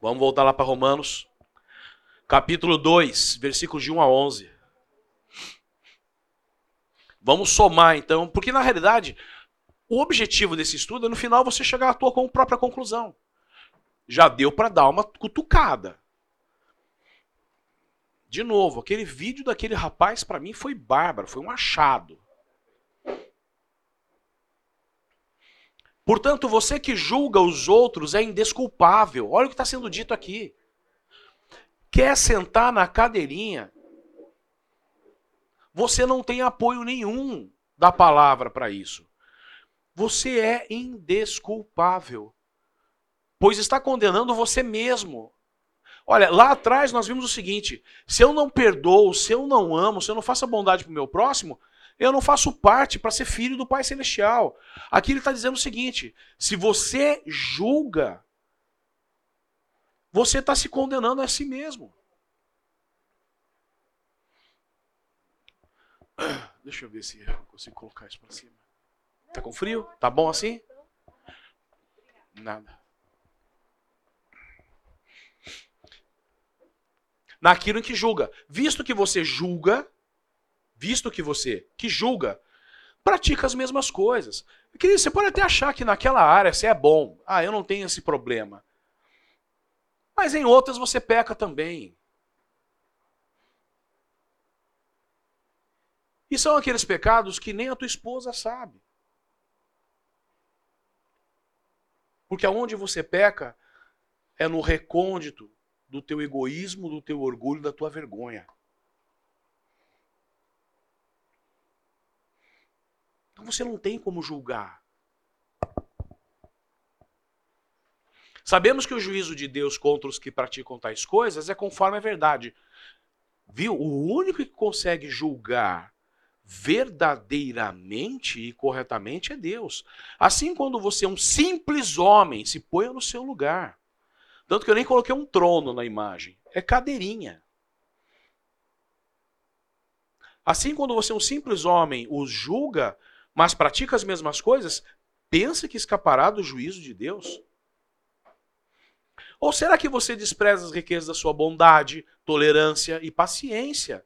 S1: vamos voltar lá para Romanos, capítulo 2, versículos de 1 a 11. Vamos somar então, porque na realidade, o objetivo desse estudo é no final você chegar à tua própria conclusão. Já deu para dar uma cutucada. De novo, aquele vídeo daquele rapaz para mim foi bárbaro, foi um achado. Portanto, você que julga os outros é indesculpável. Olha o que está sendo dito aqui. Quer sentar na cadeirinha? Você não tem apoio nenhum da palavra para isso. Você é indesculpável, pois está condenando você mesmo. Olha, lá atrás nós vimos o seguinte: se eu não perdoo, se eu não amo, se eu não faço a bondade para o meu próximo, eu não faço parte para ser filho do Pai Celestial. Aqui ele está dizendo o seguinte: se você julga, você está se condenando a si mesmo. Deixa eu ver se eu consigo colocar isso para cima. Tá com frio? Tá bom assim? Nada. Naquilo em que julga. Visto que você julga, visto que você, que julga, pratica as mesmas coisas. Querido, você pode até achar que naquela área você é bom. Ah, eu não tenho esse problema. Mas em outras você peca também. E são aqueles pecados que nem a tua esposa sabe. Porque aonde você peca é no recôndito do teu egoísmo, do teu orgulho, da tua vergonha. Então você não tem como julgar. Sabemos que o juízo de Deus contra os que praticam tais coisas é conforme a verdade. Viu? O único que consegue julgar verdadeiramente e corretamente é Deus. Assim, quando você é um simples homem, se ponha no seu lugar. Tanto que eu nem coloquei um trono na imagem. É cadeirinha. Assim, quando você é um simples homem, os julga, mas pratica as mesmas coisas, pensa que escapará do juízo de Deus? Ou será que você despreza as riquezas da sua bondade, tolerância e paciência?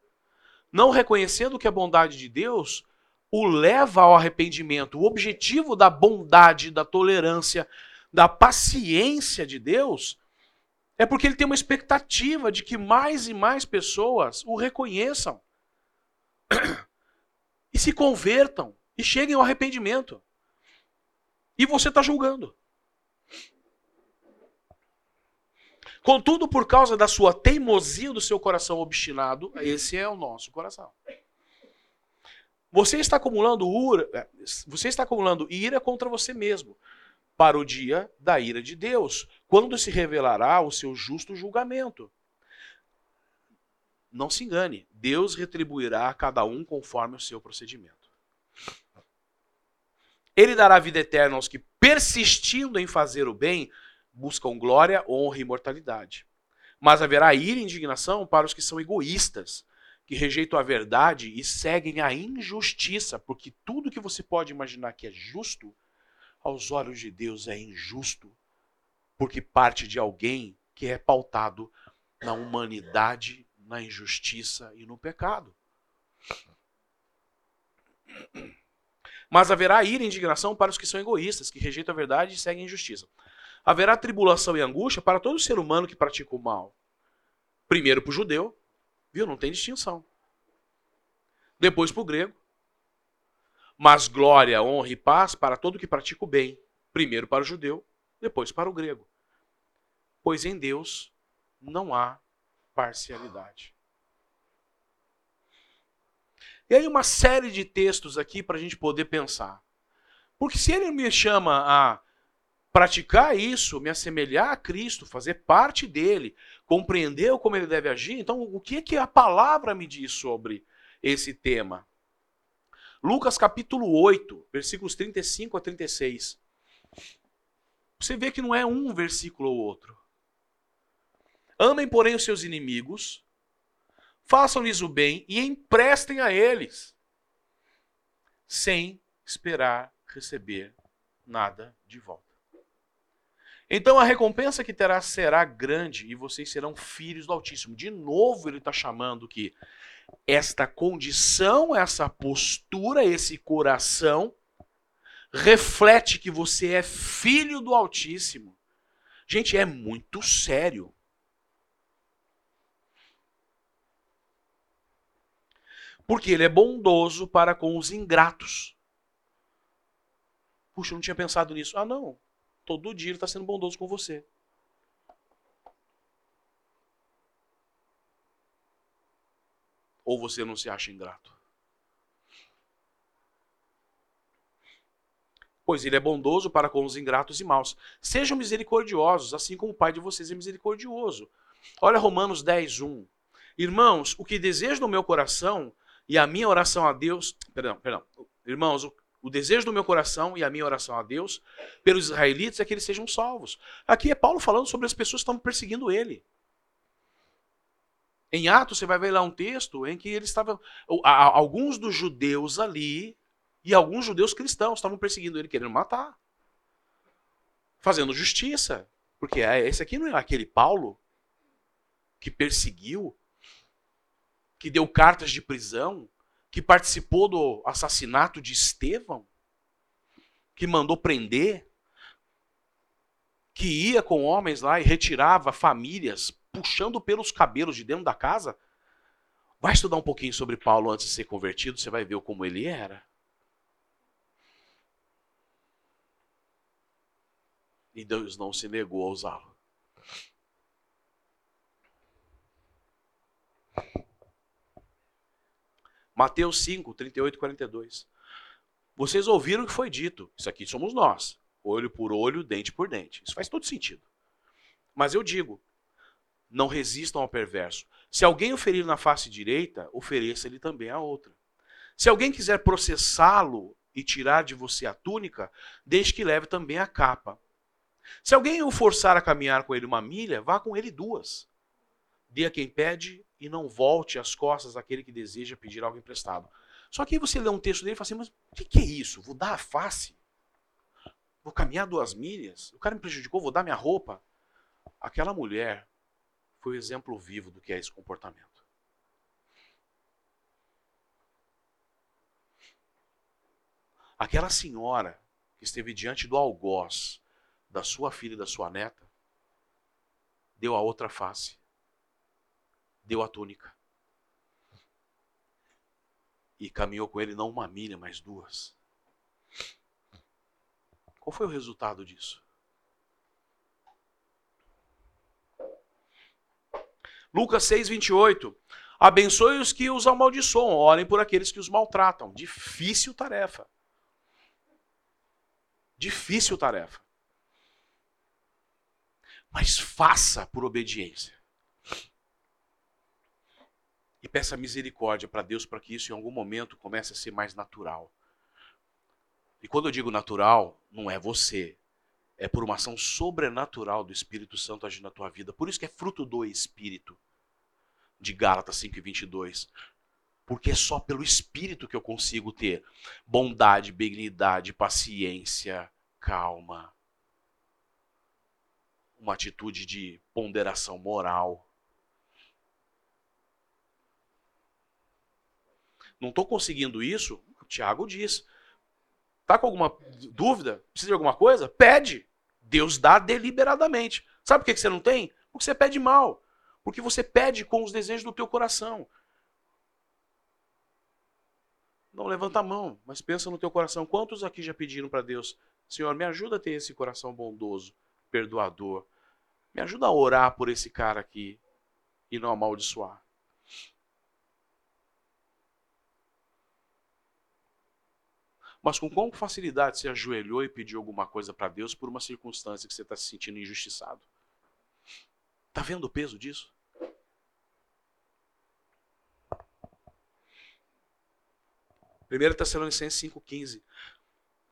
S1: Não reconhecendo que a bondade de Deus o leva ao arrependimento. O objetivo da bondade, da tolerância, da paciência de Deus é porque ele tem uma expectativa de que mais e mais pessoas o reconheçam. [coughs] e se convertam e cheguem ao arrependimento. E você está julgando. Contudo, por causa da sua teimosia do seu coração obstinado, esse é o nosso coração. Você está acumulando ira, você está acumulando ira contra você mesmo para o dia da ira de Deus, quando se revelará o seu justo julgamento. Não se engane, Deus retribuirá a cada um conforme o seu procedimento. Ele dará vida eterna aos que, persistindo em fazer o bem, buscam glória, honra e imortalidade. Mas haverá ira e indignação para os que são egoístas, que rejeitam a verdade e seguem a injustiça, porque tudo que você pode imaginar que é justo, aos olhos de Deus é injusto, porque parte de alguém que é pautado na humanidade, na injustiça e no pecado. Mas haverá ira e indignação para os que são egoístas, que rejeitam a verdade e seguem a injustiça. Haverá tribulação e angústia para todo ser humano que pratica o mal. Primeiro para o judeu, viu? Não tem distinção. Depois para o grego. Mas glória, honra e paz para todo que pratica o bem. Primeiro para o judeu, depois para o grego. Pois em Deus não há parcialidade. E aí uma série de textos aqui para a gente poder pensar. Porque se ele me chama a praticar isso, me assemelhar a Cristo, fazer parte dele, compreender como ele deve agir, então o que que a palavra me diz sobre esse tema? Lucas capítulo 8, versículos 35 a 36. Você vê que não é um versículo ou outro. Amem, porém, os seus inimigos, façam-lhes o bem e emprestem a eles, sem esperar receber nada de volta. Então a recompensa que terá será grande e vocês serão filhos do Altíssimo. De novo, ele está chamando que esta condição, essa postura, esse coração, reflete que você é filho do Altíssimo. Gente, é muito sério. Porque ele é bondoso para com os ingratos. Puxa, eu não tinha pensado nisso. Ah, não. Todo dia ele está sendo bondoso com você. Ou você não se acha ingrato? Pois ele é bondoso para com os ingratos e maus. Sejam misericordiosos, assim como o Pai de vocês é misericordioso. Olha Romanos 10, 1. Irmãos, o que desejo no meu coração e a minha oração a Deus. Perdão, perdão. Irmãos, o desejo do meu coração e a minha oração a Deus pelos israelitas é que eles sejam salvos. Aqui é Paulo falando sobre as pessoas que estavam perseguindo ele. Em Atos você vai ver lá um texto em que eles estavam. Alguns dos judeus ali e alguns judeus cristãos estavam perseguindo ele, querendo matar. Fazendo justiça. Porque é, esse aqui não é aquele Paulo que perseguiu, que deu cartas de prisão, que participou do assassinato de Estevão, que mandou prender, que ia com homens lá e retirava famílias, puxando pelos cabelos de dentro da casa. Vai estudar um pouquinho sobre Paulo antes de ser convertido, você vai ver como ele era. E Deus não se negou a usá-lo. Mateus 5, 38 e 42. Vocês ouviram o que foi dito. Isso aqui somos nós. Olho por olho, dente por dente. Isso faz todo sentido. Mas eu digo, não resistam ao perverso. Se alguém o ferir na face direita, ofereça-lhe também a outra. Se alguém quiser processá-lo e tirar de você a túnica, deixe que leve também a capa. Se alguém o forçar a caminhar com ele uma milha, vá com ele duas. Dê a quem pede e não volte as costas àquele que deseja pedir algo emprestado. Só que aí você lê um texto dele e fala assim, mas o que, que é isso? Vou dar a face? Vou caminhar duas milhas? O cara me prejudicou, vou dar minha roupa? Aquela mulher foi o exemplo vivo do que é esse comportamento. Aquela senhora que esteve diante do algoz da sua filha e da sua neta, deu a outra face deu a túnica. e caminhou com ele não uma milha, mas duas. Qual foi o resultado disso? Lucas 6, 28. Abençoe os que os amaldiçoam, orem por aqueles que os maltratam. Difícil tarefa. Difícil tarefa. Mas faça por obediência. E peça misericórdia para Deus para que isso em algum momento comece a ser mais natural. E quando eu digo natural, não é você. É por uma ação sobrenatural do Espírito Santo agindo na tua vida. Por isso que é fruto do Espírito. De Gálatas 5 e 22. Porque é só pelo Espírito que eu consigo ter bondade, benignidade, paciência, calma. Uma atitude de ponderação moral. Não estou conseguindo isso? O Tiago diz. Tá com alguma dúvida? Precisa de alguma coisa? Pede. Deus dá deliberadamente. Sabe por que você não tem? Porque você pede mal. Porque você pede com os desejos do teu coração. Não levanta a mão, mas pensa no teu coração. Quantos aqui já pediram para Deus, Senhor, me ajuda a ter esse coração bondoso, perdoador. Me ajuda a orar por esse cara aqui e não amaldiçoar. Mas com qual facilidade você ajoelhou e pediu alguma coisa para Deus por uma circunstância que você está se sentindo injustiçado? Está vendo o peso disso? Primeiro Tessalonicenses 5,15.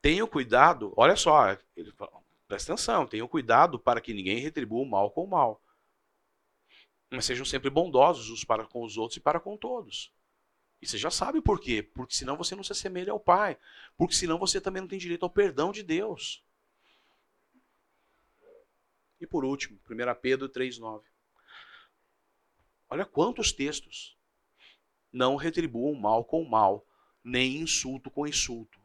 S1: Tenham cuidado, olha só, ele fala, presta atenção, tenham cuidado para que ninguém retribua o mal com o mal. Mas sejam sempre bondosos uns para com os outros e para com todos. E você já sabe por quê? Porque senão você não se assemelha ao Pai. Porque senão você também não tem direito ao perdão de Deus. E por último, 1 Pedro 3,9. Olha quantos textos. Não retribuam mal com mal, nem insulto com insulto.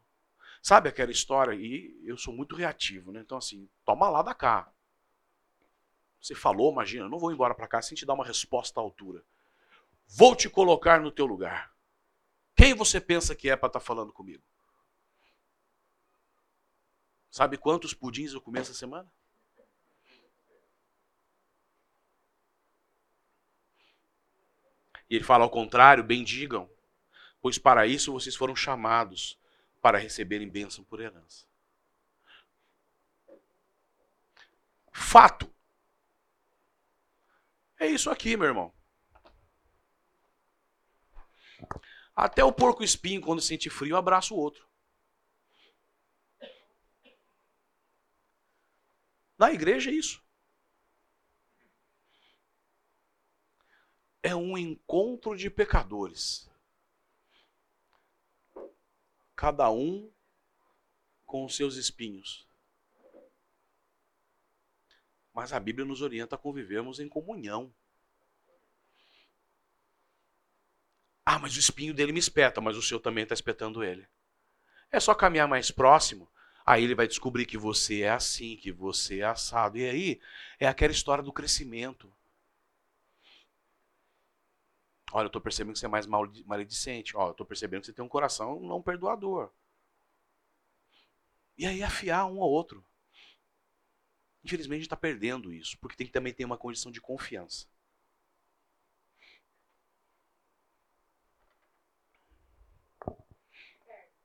S1: Sabe aquela história? E eu sou muito reativo, né? Então, assim, toma lá da cá. Você falou, imagina, não vou embora para cá sem te dar uma resposta à altura. Vou te colocar no teu lugar. Quem você pensa que é para estar tá falando comigo? Sabe quantos pudins eu comi essa semana? E ele fala ao contrário, bendigam, pois para isso vocês foram chamados, para receberem bênção por herança. Fato. É isso aqui, meu irmão. Até o porco espinho, quando sente frio, abraça o outro. Na igreja é isso. É um encontro de pecadores. Cada um com os seus espinhos. Mas a Bíblia nos orienta a convivermos em comunhão. Ah, mas o espinho dele me espeta, mas o seu também está espetando ele. É só caminhar mais próximo, aí ele vai descobrir que você é assim, que você é assado. E aí é aquela história do crescimento. Olha, eu estou percebendo que você é mais maledicente. Olha, eu estou percebendo que você tem um coração não perdoador. E aí afiar um ao outro. Infelizmente a gente está perdendo isso, porque tem que também ter uma condição de confiança.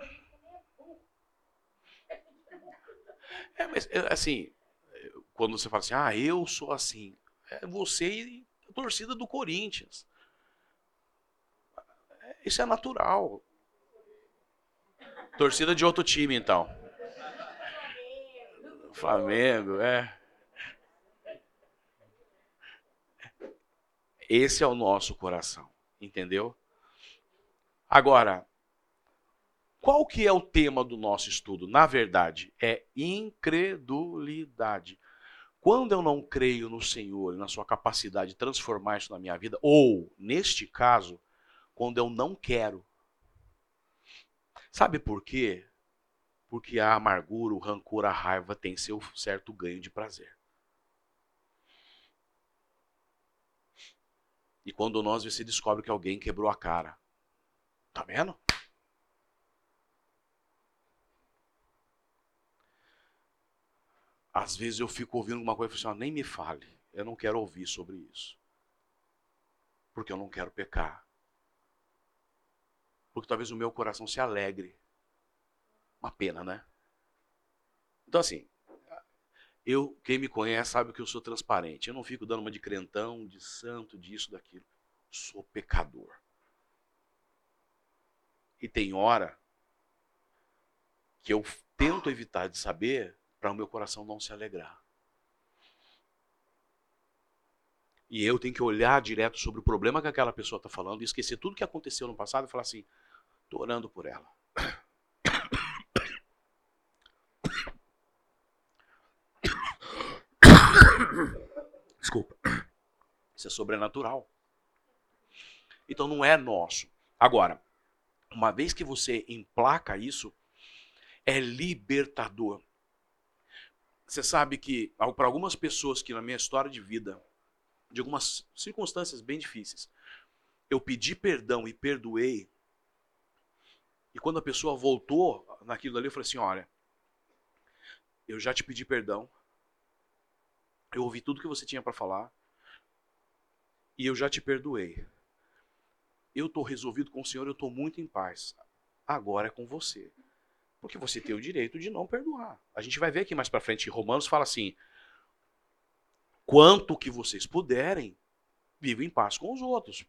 S3: a gente também é burro.
S1: É, mas é, assim, quando você fala assim, ah, eu sou assim, é você e a torcida do Corinthians. Isso é natural. Torcida de outro time, então. Flamengo, é. Esse é o nosso coração, entendeu? Agora, qual que é o tema do nosso estudo? Na verdade, é incredulidade. Quando eu não creio no Senhor e na sua capacidade de transformar isso na minha vida, ou, neste caso, quando eu não quero. Sabe por quê? Porque a amargura, o rancor, a raiva tem seu certo ganho de prazer. E quando nós você descobre que alguém quebrou a cara. Tá vendo? Às vezes eu fico ouvindo alguma coisa e falo assim, ah, nem me fale. Eu não quero ouvir sobre isso. Porque eu não quero pecar. Porque talvez o meu coração se alegre. Uma pena, né? Então assim, eu, quem me conhece sabe que eu sou transparente. Eu não fico dando uma de crentão, de santo, disso, daquilo. Sou pecador. E tem hora que eu tento evitar de saber para o meu coração não se alegrar. E eu tenho que olhar direto sobre o problema que aquela pessoa está falando e esquecer tudo que aconteceu no passado e falar assim: estou orando por ela. Desculpa. Isso é sobrenatural. Então não é nosso. Agora, uma vez que você emplaca isso, é libertador. Você sabe que, para algumas pessoas que na minha história de vida, de algumas circunstâncias bem difíceis, eu pedi perdão e perdoei. E quando a pessoa voltou naquilo ali, eu falei assim: olha, eu já te pedi perdão, eu ouvi tudo que você tinha para falar, e eu já te perdoei. Eu estou resolvido com o Senhor, eu estou muito em paz. Agora é com você. Porque você tem o direito de não perdoar. A gente vai ver aqui mais para frente, Romanos fala assim: quanto que vocês puderem, vivam em paz com os outros.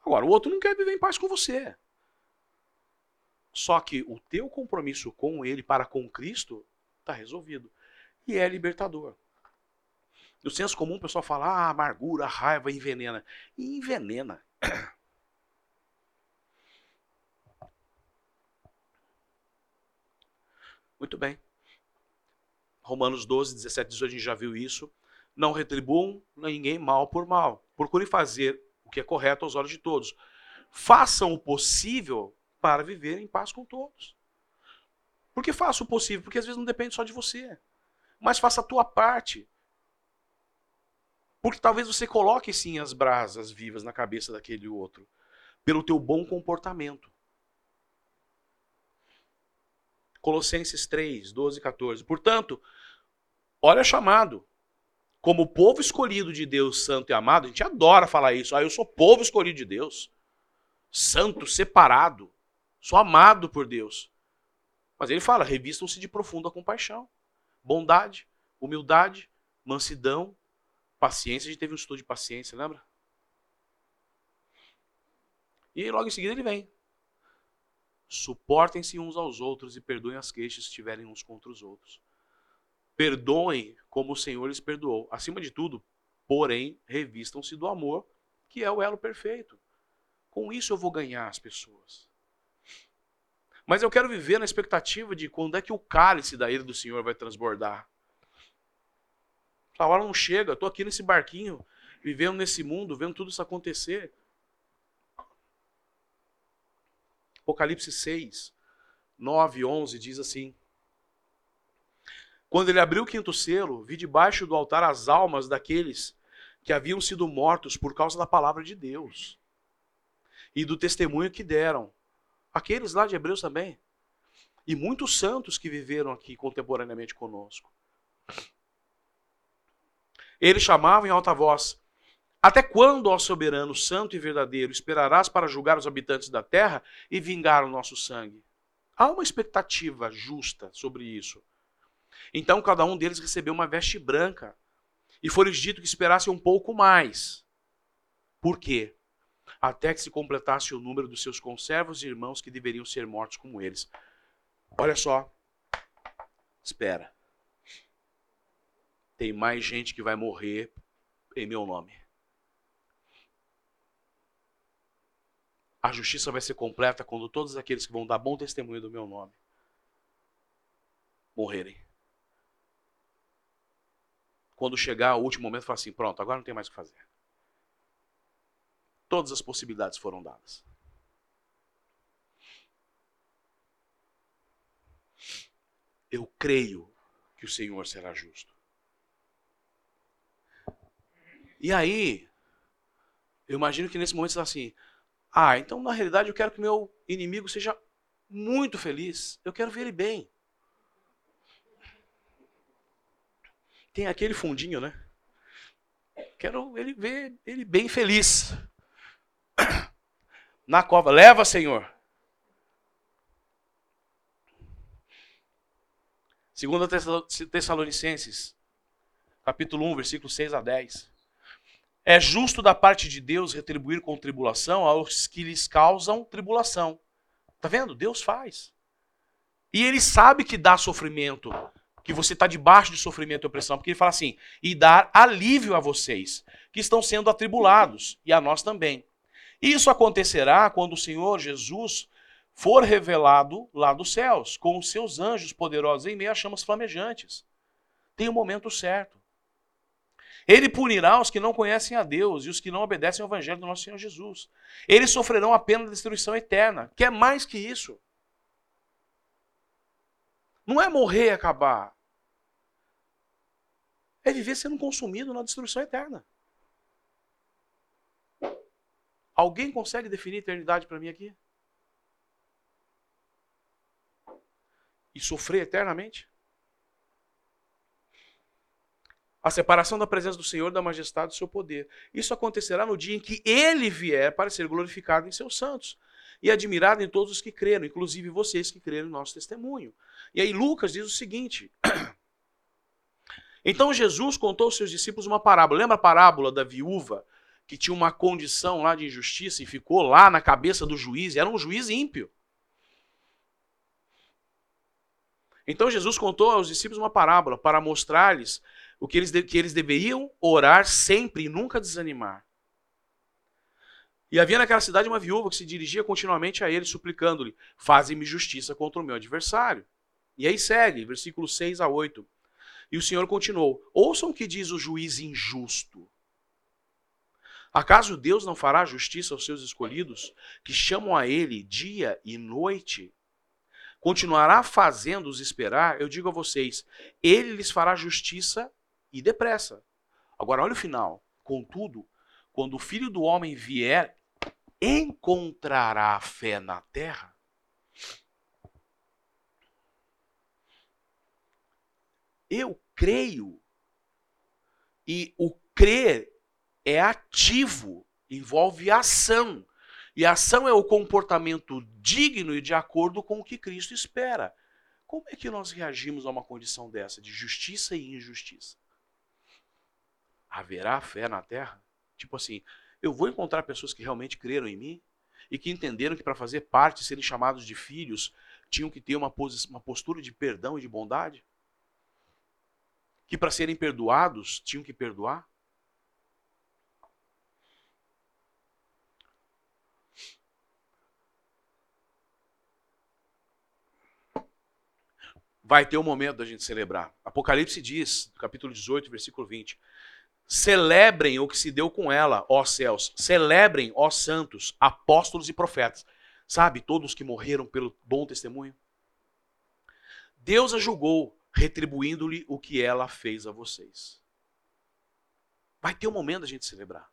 S1: Agora, o outro não quer viver em paz com você. Só que o teu compromisso com ele para com Cristo está resolvido. E é libertador. No senso comum, o pessoal fala, ah, amargura, raiva envenena. E envenena. [coughs] Muito bem. Romanos 12, 17, 18, a gente já viu isso. Não retribuam ninguém mal por mal. Procurem fazer o que é correto aos olhos de todos. Façam o possível para viver em paz com todos. Por que faça o possível? Porque às vezes não depende só de você. Mas faça a tua parte. Porque talvez você coloque sim as brasas vivas na cabeça daquele outro. Pelo teu bom comportamento. Colossenses 3, 12 e 14. Portanto, olha chamado. Como povo escolhido de Deus, santo e amado, a gente adora falar isso. Ah, eu sou povo escolhido de Deus. Santo, separado. Sou amado por Deus. Mas ele fala: revistam-se de profunda compaixão, bondade, humildade, mansidão, paciência. A gente teve um estudo de paciência, lembra? E logo em seguida ele vem. Suportem-se uns aos outros e perdoem as queixas que tiverem uns contra os outros. Perdoem como o Senhor lhes perdoou. Acima de tudo, porém, revistam-se do amor, que é o elo perfeito. Com isso eu vou ganhar as pessoas. Mas eu quero viver na expectativa de quando é que o cálice da ira do Senhor vai transbordar. A hora não chega, estou aqui nesse barquinho, vivendo nesse mundo, vendo tudo isso acontecer. Apocalipse 6, 9 e 11 diz assim: Quando ele abriu o quinto selo, vi debaixo do altar as almas daqueles que haviam sido mortos por causa da palavra de Deus e do testemunho que deram. Aqueles lá de Hebreus também. E muitos santos que viveram aqui contemporaneamente conosco. Eles chamavam em alta voz: Até quando, ó soberano, santo e verdadeiro, esperarás para julgar os habitantes da terra e vingar o nosso sangue? Há uma expectativa justa sobre isso. Então cada um deles recebeu uma veste branca e foi-lhes dito que esperassem um pouco mais. Por quê? Até que se completasse o número dos seus conservos e irmãos que deveriam ser mortos como eles. Olha só. Espera. Tem mais gente que vai morrer em meu nome. A justiça vai ser completa quando todos aqueles que vão dar bom testemunho do meu nome morrerem. Quando chegar o último momento, fala assim: pronto, agora não tem mais o que fazer. Todas as possibilidades foram dadas. Eu creio que o Senhor será justo. E aí, eu imagino que nesse momento você está assim: ah, então na realidade eu quero que meu inimigo seja muito feliz. Eu quero ver ele bem. Tem aquele fundinho, né? Quero ele ver ele bem feliz. Na cova, leva, Senhor. Segunda Tessalonicenses, capítulo 1, versículo 6 a 10. É justo da parte de Deus retribuir com tribulação aos que lhes causam tribulação. Tá vendo? Deus faz. E ele sabe que dá sofrimento, que você está debaixo de sofrimento e opressão, porque ele fala assim: e dar alívio a vocês, que estão sendo atribulados, e a nós também. Isso acontecerá quando o Senhor Jesus for revelado lá dos céus, com os seus anjos poderosos em meio chamas flamejantes. Tem o um momento certo. Ele punirá os que não conhecem a Deus e os que não obedecem ao Evangelho do nosso Senhor Jesus. Eles sofrerão a pena de destruição eterna, que é mais que isso. Não é morrer e acabar. É viver sendo consumido na destruição eterna. Alguém consegue definir eternidade para mim aqui? E sofrer eternamente? a separação da presença do Senhor, da majestade do seu poder. Isso acontecerá no dia em que ele vier para ser glorificado em seus santos e admirado em todos os que creram, inclusive vocês que creram em nosso testemunho. E aí Lucas diz o seguinte: [clears throat] Então Jesus contou aos seus discípulos uma parábola. Lembra a parábola da viúva que tinha uma condição lá de injustiça e ficou lá na cabeça do juiz? Era um juiz ímpio. Então Jesus contou aos discípulos uma parábola para mostrar-lhes o que eles, que eles deveriam orar sempre e nunca desanimar. E havia naquela cidade uma viúva que se dirigia continuamente a ele, suplicando-lhe: Faze-me justiça contra o meu adversário. E aí segue, versículos 6 a 8. E o Senhor continuou: Ouçam o que diz o juiz injusto. Acaso Deus não fará justiça aos seus escolhidos, que chamam a ele dia e noite? Continuará fazendo-os esperar? Eu digo a vocês: ele lhes fará justiça e depressa. Agora, olha o final. Contudo, quando o filho do homem vier, encontrará fé na terra? Eu creio. E o crer é ativo, envolve ação. E ação é o comportamento digno e de acordo com o que Cristo espera. Como é que nós reagimos a uma condição dessa, de justiça e injustiça? haverá fé na terra? Tipo assim, eu vou encontrar pessoas que realmente creram em mim e que entenderam que para fazer parte, serem chamados de filhos, tinham que ter uma, uma postura de perdão e de bondade? Que para serem perdoados, tinham que perdoar? Vai ter um momento da gente celebrar. Apocalipse diz, capítulo 18, versículo 20: Celebrem o que se deu com ela, ó céus. Celebrem, ó santos, apóstolos e profetas. Sabe, todos que morreram pelo bom testemunho. Deus a julgou, retribuindo-lhe o que ela fez a vocês. Vai ter um momento da gente celebrar.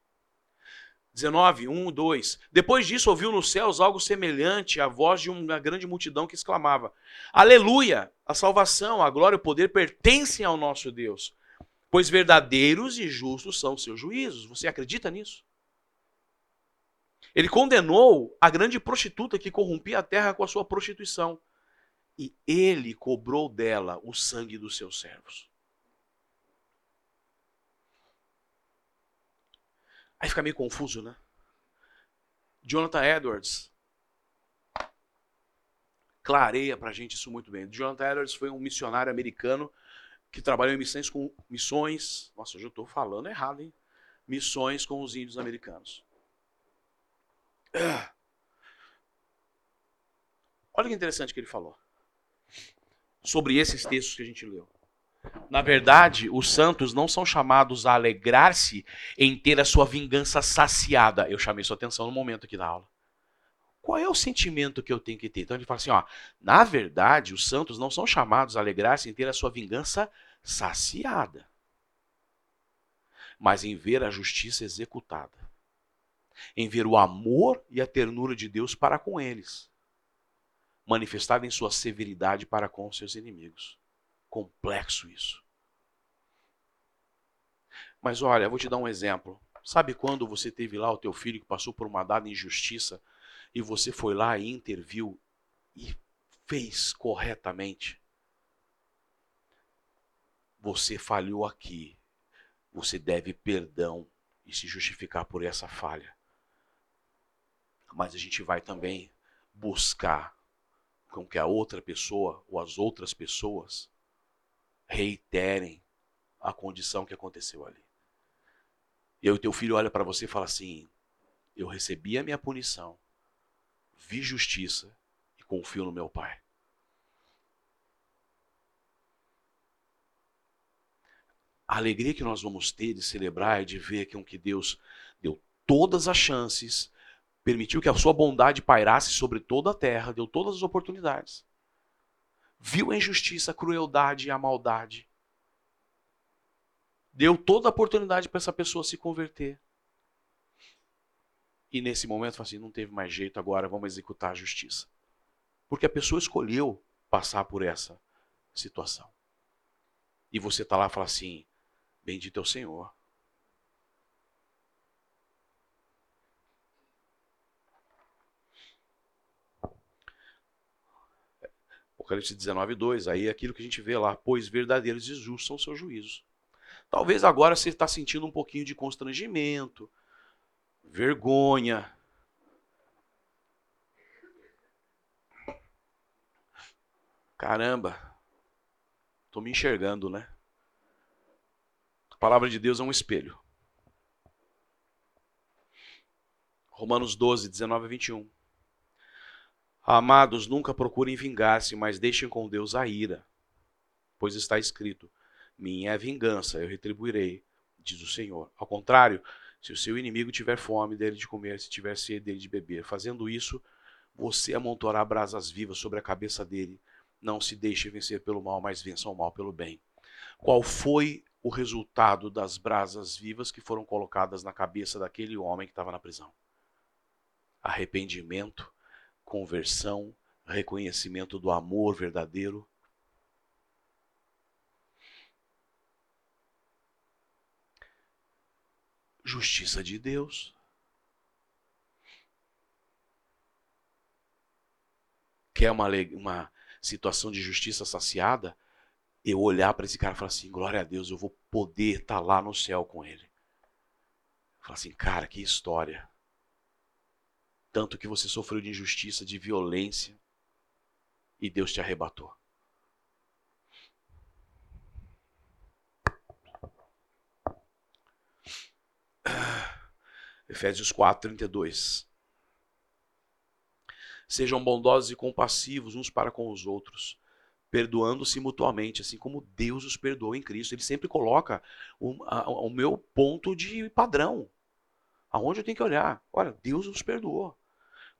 S1: 19, 1, 2. Depois disso, ouviu nos céus algo semelhante à voz de uma grande multidão que exclamava: Aleluia! A salvação, a glória e o poder pertencem ao nosso Deus, pois verdadeiros e justos são seus juízos. Você acredita nisso? Ele condenou a grande prostituta que corrompia a terra com a sua prostituição. E ele cobrou dela o sangue dos seus servos. Aí fica meio confuso, né? Jonathan Edwards clareia pra gente isso muito bem. Jonathan Edwards foi um missionário americano que trabalhou em missões com missões. Nossa, eu já estou falando errado, hein? Missões com os índios americanos. Olha que interessante que ele falou sobre esses textos que a gente leu. Na verdade, os santos não são chamados a alegrar-se em ter a sua vingança saciada. Eu chamei sua atenção no momento aqui da aula. Qual é o sentimento que eu tenho que ter? Então ele fala assim: ó, na verdade, os santos não são chamados a alegrar-se em ter a sua vingança saciada, mas em ver a justiça executada, em ver o amor e a ternura de Deus para com eles, manifestado em sua severidade para com seus inimigos complexo isso. Mas olha, vou te dar um exemplo. Sabe quando você teve lá o teu filho que passou por uma dada injustiça e você foi lá e interviu e fez corretamente? Você falhou aqui. Você deve perdão e se justificar por essa falha. Mas a gente vai também buscar com que a outra pessoa ou as outras pessoas reiterem a condição que aconteceu ali. E o teu filho olha para você e fala assim: Eu recebi a minha punição, vi justiça e confio no meu pai. A alegria que nós vamos ter de celebrar e de ver que, que Deus deu todas as chances, permitiu que a sua bondade pairasse sobre toda a terra, deu todas as oportunidades viu a injustiça, a crueldade e a maldade. Deu toda a oportunidade para essa pessoa se converter. E nesse momento, assim, não teve mais jeito, agora vamos executar a justiça. Porque a pessoa escolheu passar por essa situação. E você está lá e fala assim: Bendito é o Senhor. Apocalipse 19, 2. Aí é aquilo que a gente vê lá, pois verdadeiros e justos são seus juízos. Talvez agora você está sentindo um pouquinho de constrangimento, vergonha. Caramba, estou me enxergando, né? A palavra de Deus é um espelho. Romanos 12, 19 a 21. Amados, nunca procurem vingar-se, mas deixem com Deus a ira, pois está escrito: Minha é vingança, eu retribuirei, diz o Senhor. Ao contrário, se o seu inimigo tiver fome, dele de comer, se tiver sede, dele de beber. Fazendo isso, você amontoará brasas vivas sobre a cabeça dele. Não se deixe vencer pelo mal, mas vença o mal pelo bem. Qual foi o resultado das brasas vivas que foram colocadas na cabeça daquele homem que estava na prisão? Arrependimento conversão, reconhecimento do amor verdadeiro. Justiça de Deus. Quer uma, uma situação de justiça saciada? Eu olhar para esse cara e falar assim: glória a Deus, eu vou poder estar tá lá no céu com ele. Falar assim, cara, que história tanto que você sofreu de injustiça, de violência, e Deus te arrebatou. [sighs] Efésios 4, 32. Sejam bondosos e compassivos uns para com os outros, perdoando-se mutuamente, assim como Deus os perdoou em Cristo. Ele sempre coloca o, a, o meu ponto de padrão. Aonde eu tenho que olhar? Olha, Deus os perdoou.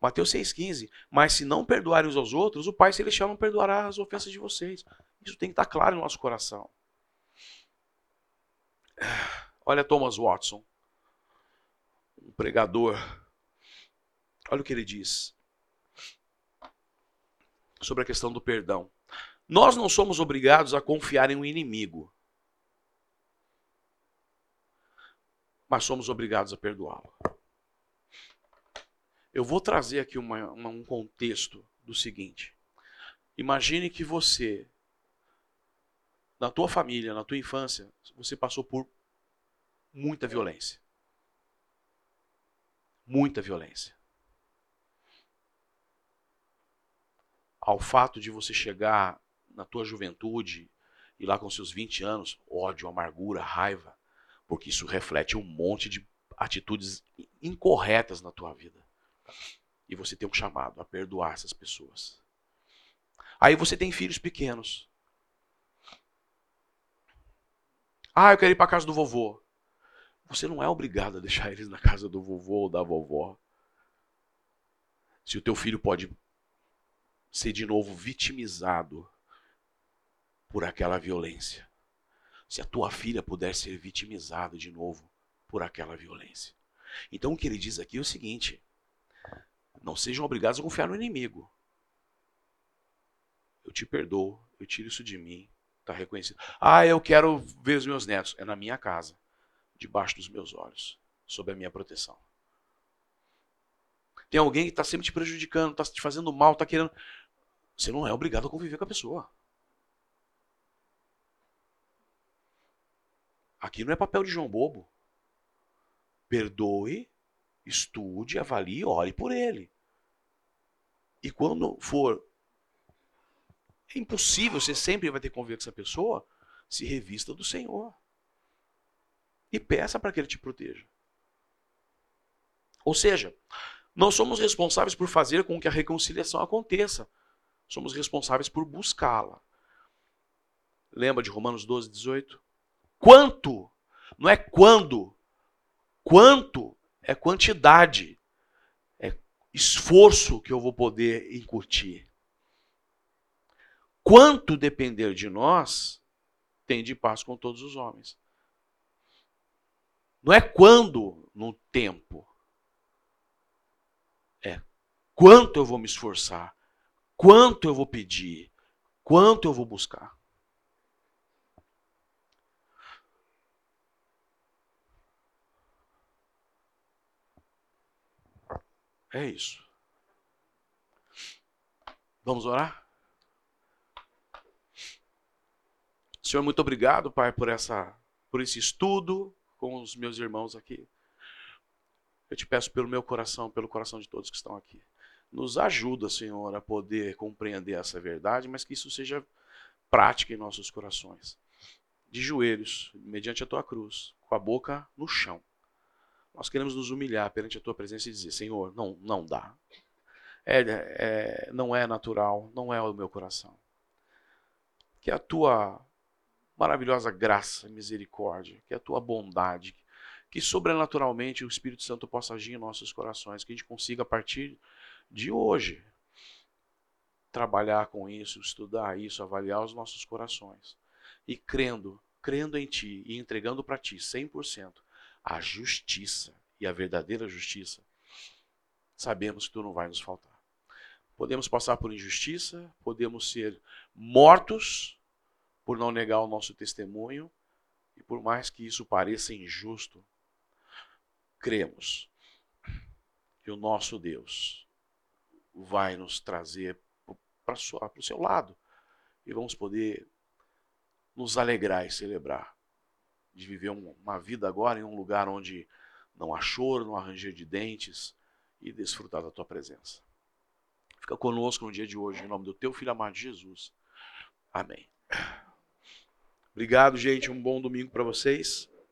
S1: Mateus 6,15. Mas se não perdoarem uns aos outros, o Pai Celestial não perdoará as ofensas de vocês. Isso tem que estar claro no nosso coração. [sighs] Olha Thomas Watson, um pregador. Olha o que ele diz sobre a questão do perdão. Nós não somos obrigados a confiar em um inimigo, mas somos obrigados a perdoá-lo. Eu vou trazer aqui uma, uma, um contexto do seguinte. Imagine que você, na tua família, na tua infância, você passou por muita violência. Muita violência. Ao fato de você chegar na tua juventude e lá com seus 20 anos, ódio, amargura, raiva, porque isso reflete um monte de atitudes incorretas na tua vida. E você tem um chamado a perdoar essas pessoas. Aí você tem filhos pequenos. Ah, eu quero ir para casa do vovô. Você não é obrigado a deixar eles na casa do vovô ou da vovó. Se o teu filho pode ser de novo vitimizado por aquela violência. Se a tua filha puder ser vitimizada de novo por aquela violência. Então o que ele diz aqui é o seguinte: não sejam obrigados a confiar no inimigo. Eu te perdoo, eu tiro isso de mim, está reconhecido. Ah, eu quero ver os meus netos. É na minha casa, debaixo dos meus olhos, sob a minha proteção. Tem alguém que está sempre te prejudicando, está te fazendo mal, está querendo. Você não é obrigado a conviver com a pessoa. Aqui não é papel de João Bobo. Perdoe, estude, avalie, ore por ele. E quando for é impossível, você sempre vai ter que conviver com essa pessoa, se revista do Senhor. E peça para que ele te proteja. Ou seja, não somos responsáveis por fazer com que a reconciliação aconteça. Somos responsáveis por buscá-la. Lembra de Romanos 12, 18? Quanto? Não é quando. Quanto é quantidade. É esforço que eu vou poder incutir. Quanto depender de nós, tem de paz com todos os homens. Não é quando no tempo. É quanto eu vou me esforçar Quanto eu vou pedir? Quanto eu vou buscar? É isso. Vamos orar? Senhor, muito obrigado, Pai, por essa por esse estudo com os meus irmãos aqui. Eu te peço pelo meu coração, pelo coração de todos que estão aqui. Nos ajuda, Senhor, a poder compreender essa verdade, mas que isso seja prática em nossos corações. De joelhos, mediante a tua cruz, com a boca no chão. Nós queremos nos humilhar perante a tua presença e dizer: Senhor, não, não dá. É, é, não é natural, não é o meu coração. Que a tua maravilhosa graça e misericórdia, que a tua bondade, que sobrenaturalmente o Espírito Santo possa agir em nossos corações, que a gente consiga, a partir de hoje. Trabalhar com isso, estudar isso, avaliar os nossos corações. E crendo, crendo em Ti e entregando para Ti 100% a justiça e a verdadeira justiça, sabemos que Tu não vai nos faltar. Podemos passar por injustiça, podemos ser mortos por não negar o nosso testemunho, e por mais que isso pareça injusto, cremos que o nosso Deus vai nos trazer para o seu lado. E vamos poder nos alegrar e celebrar. De viver uma vida agora em um lugar onde não há choro, não há ranger de dentes e desfrutar da tua presença. Fica conosco no dia de hoje, em nome do teu filho amado Jesus. Amém. Obrigado, gente. Um bom domingo para vocês.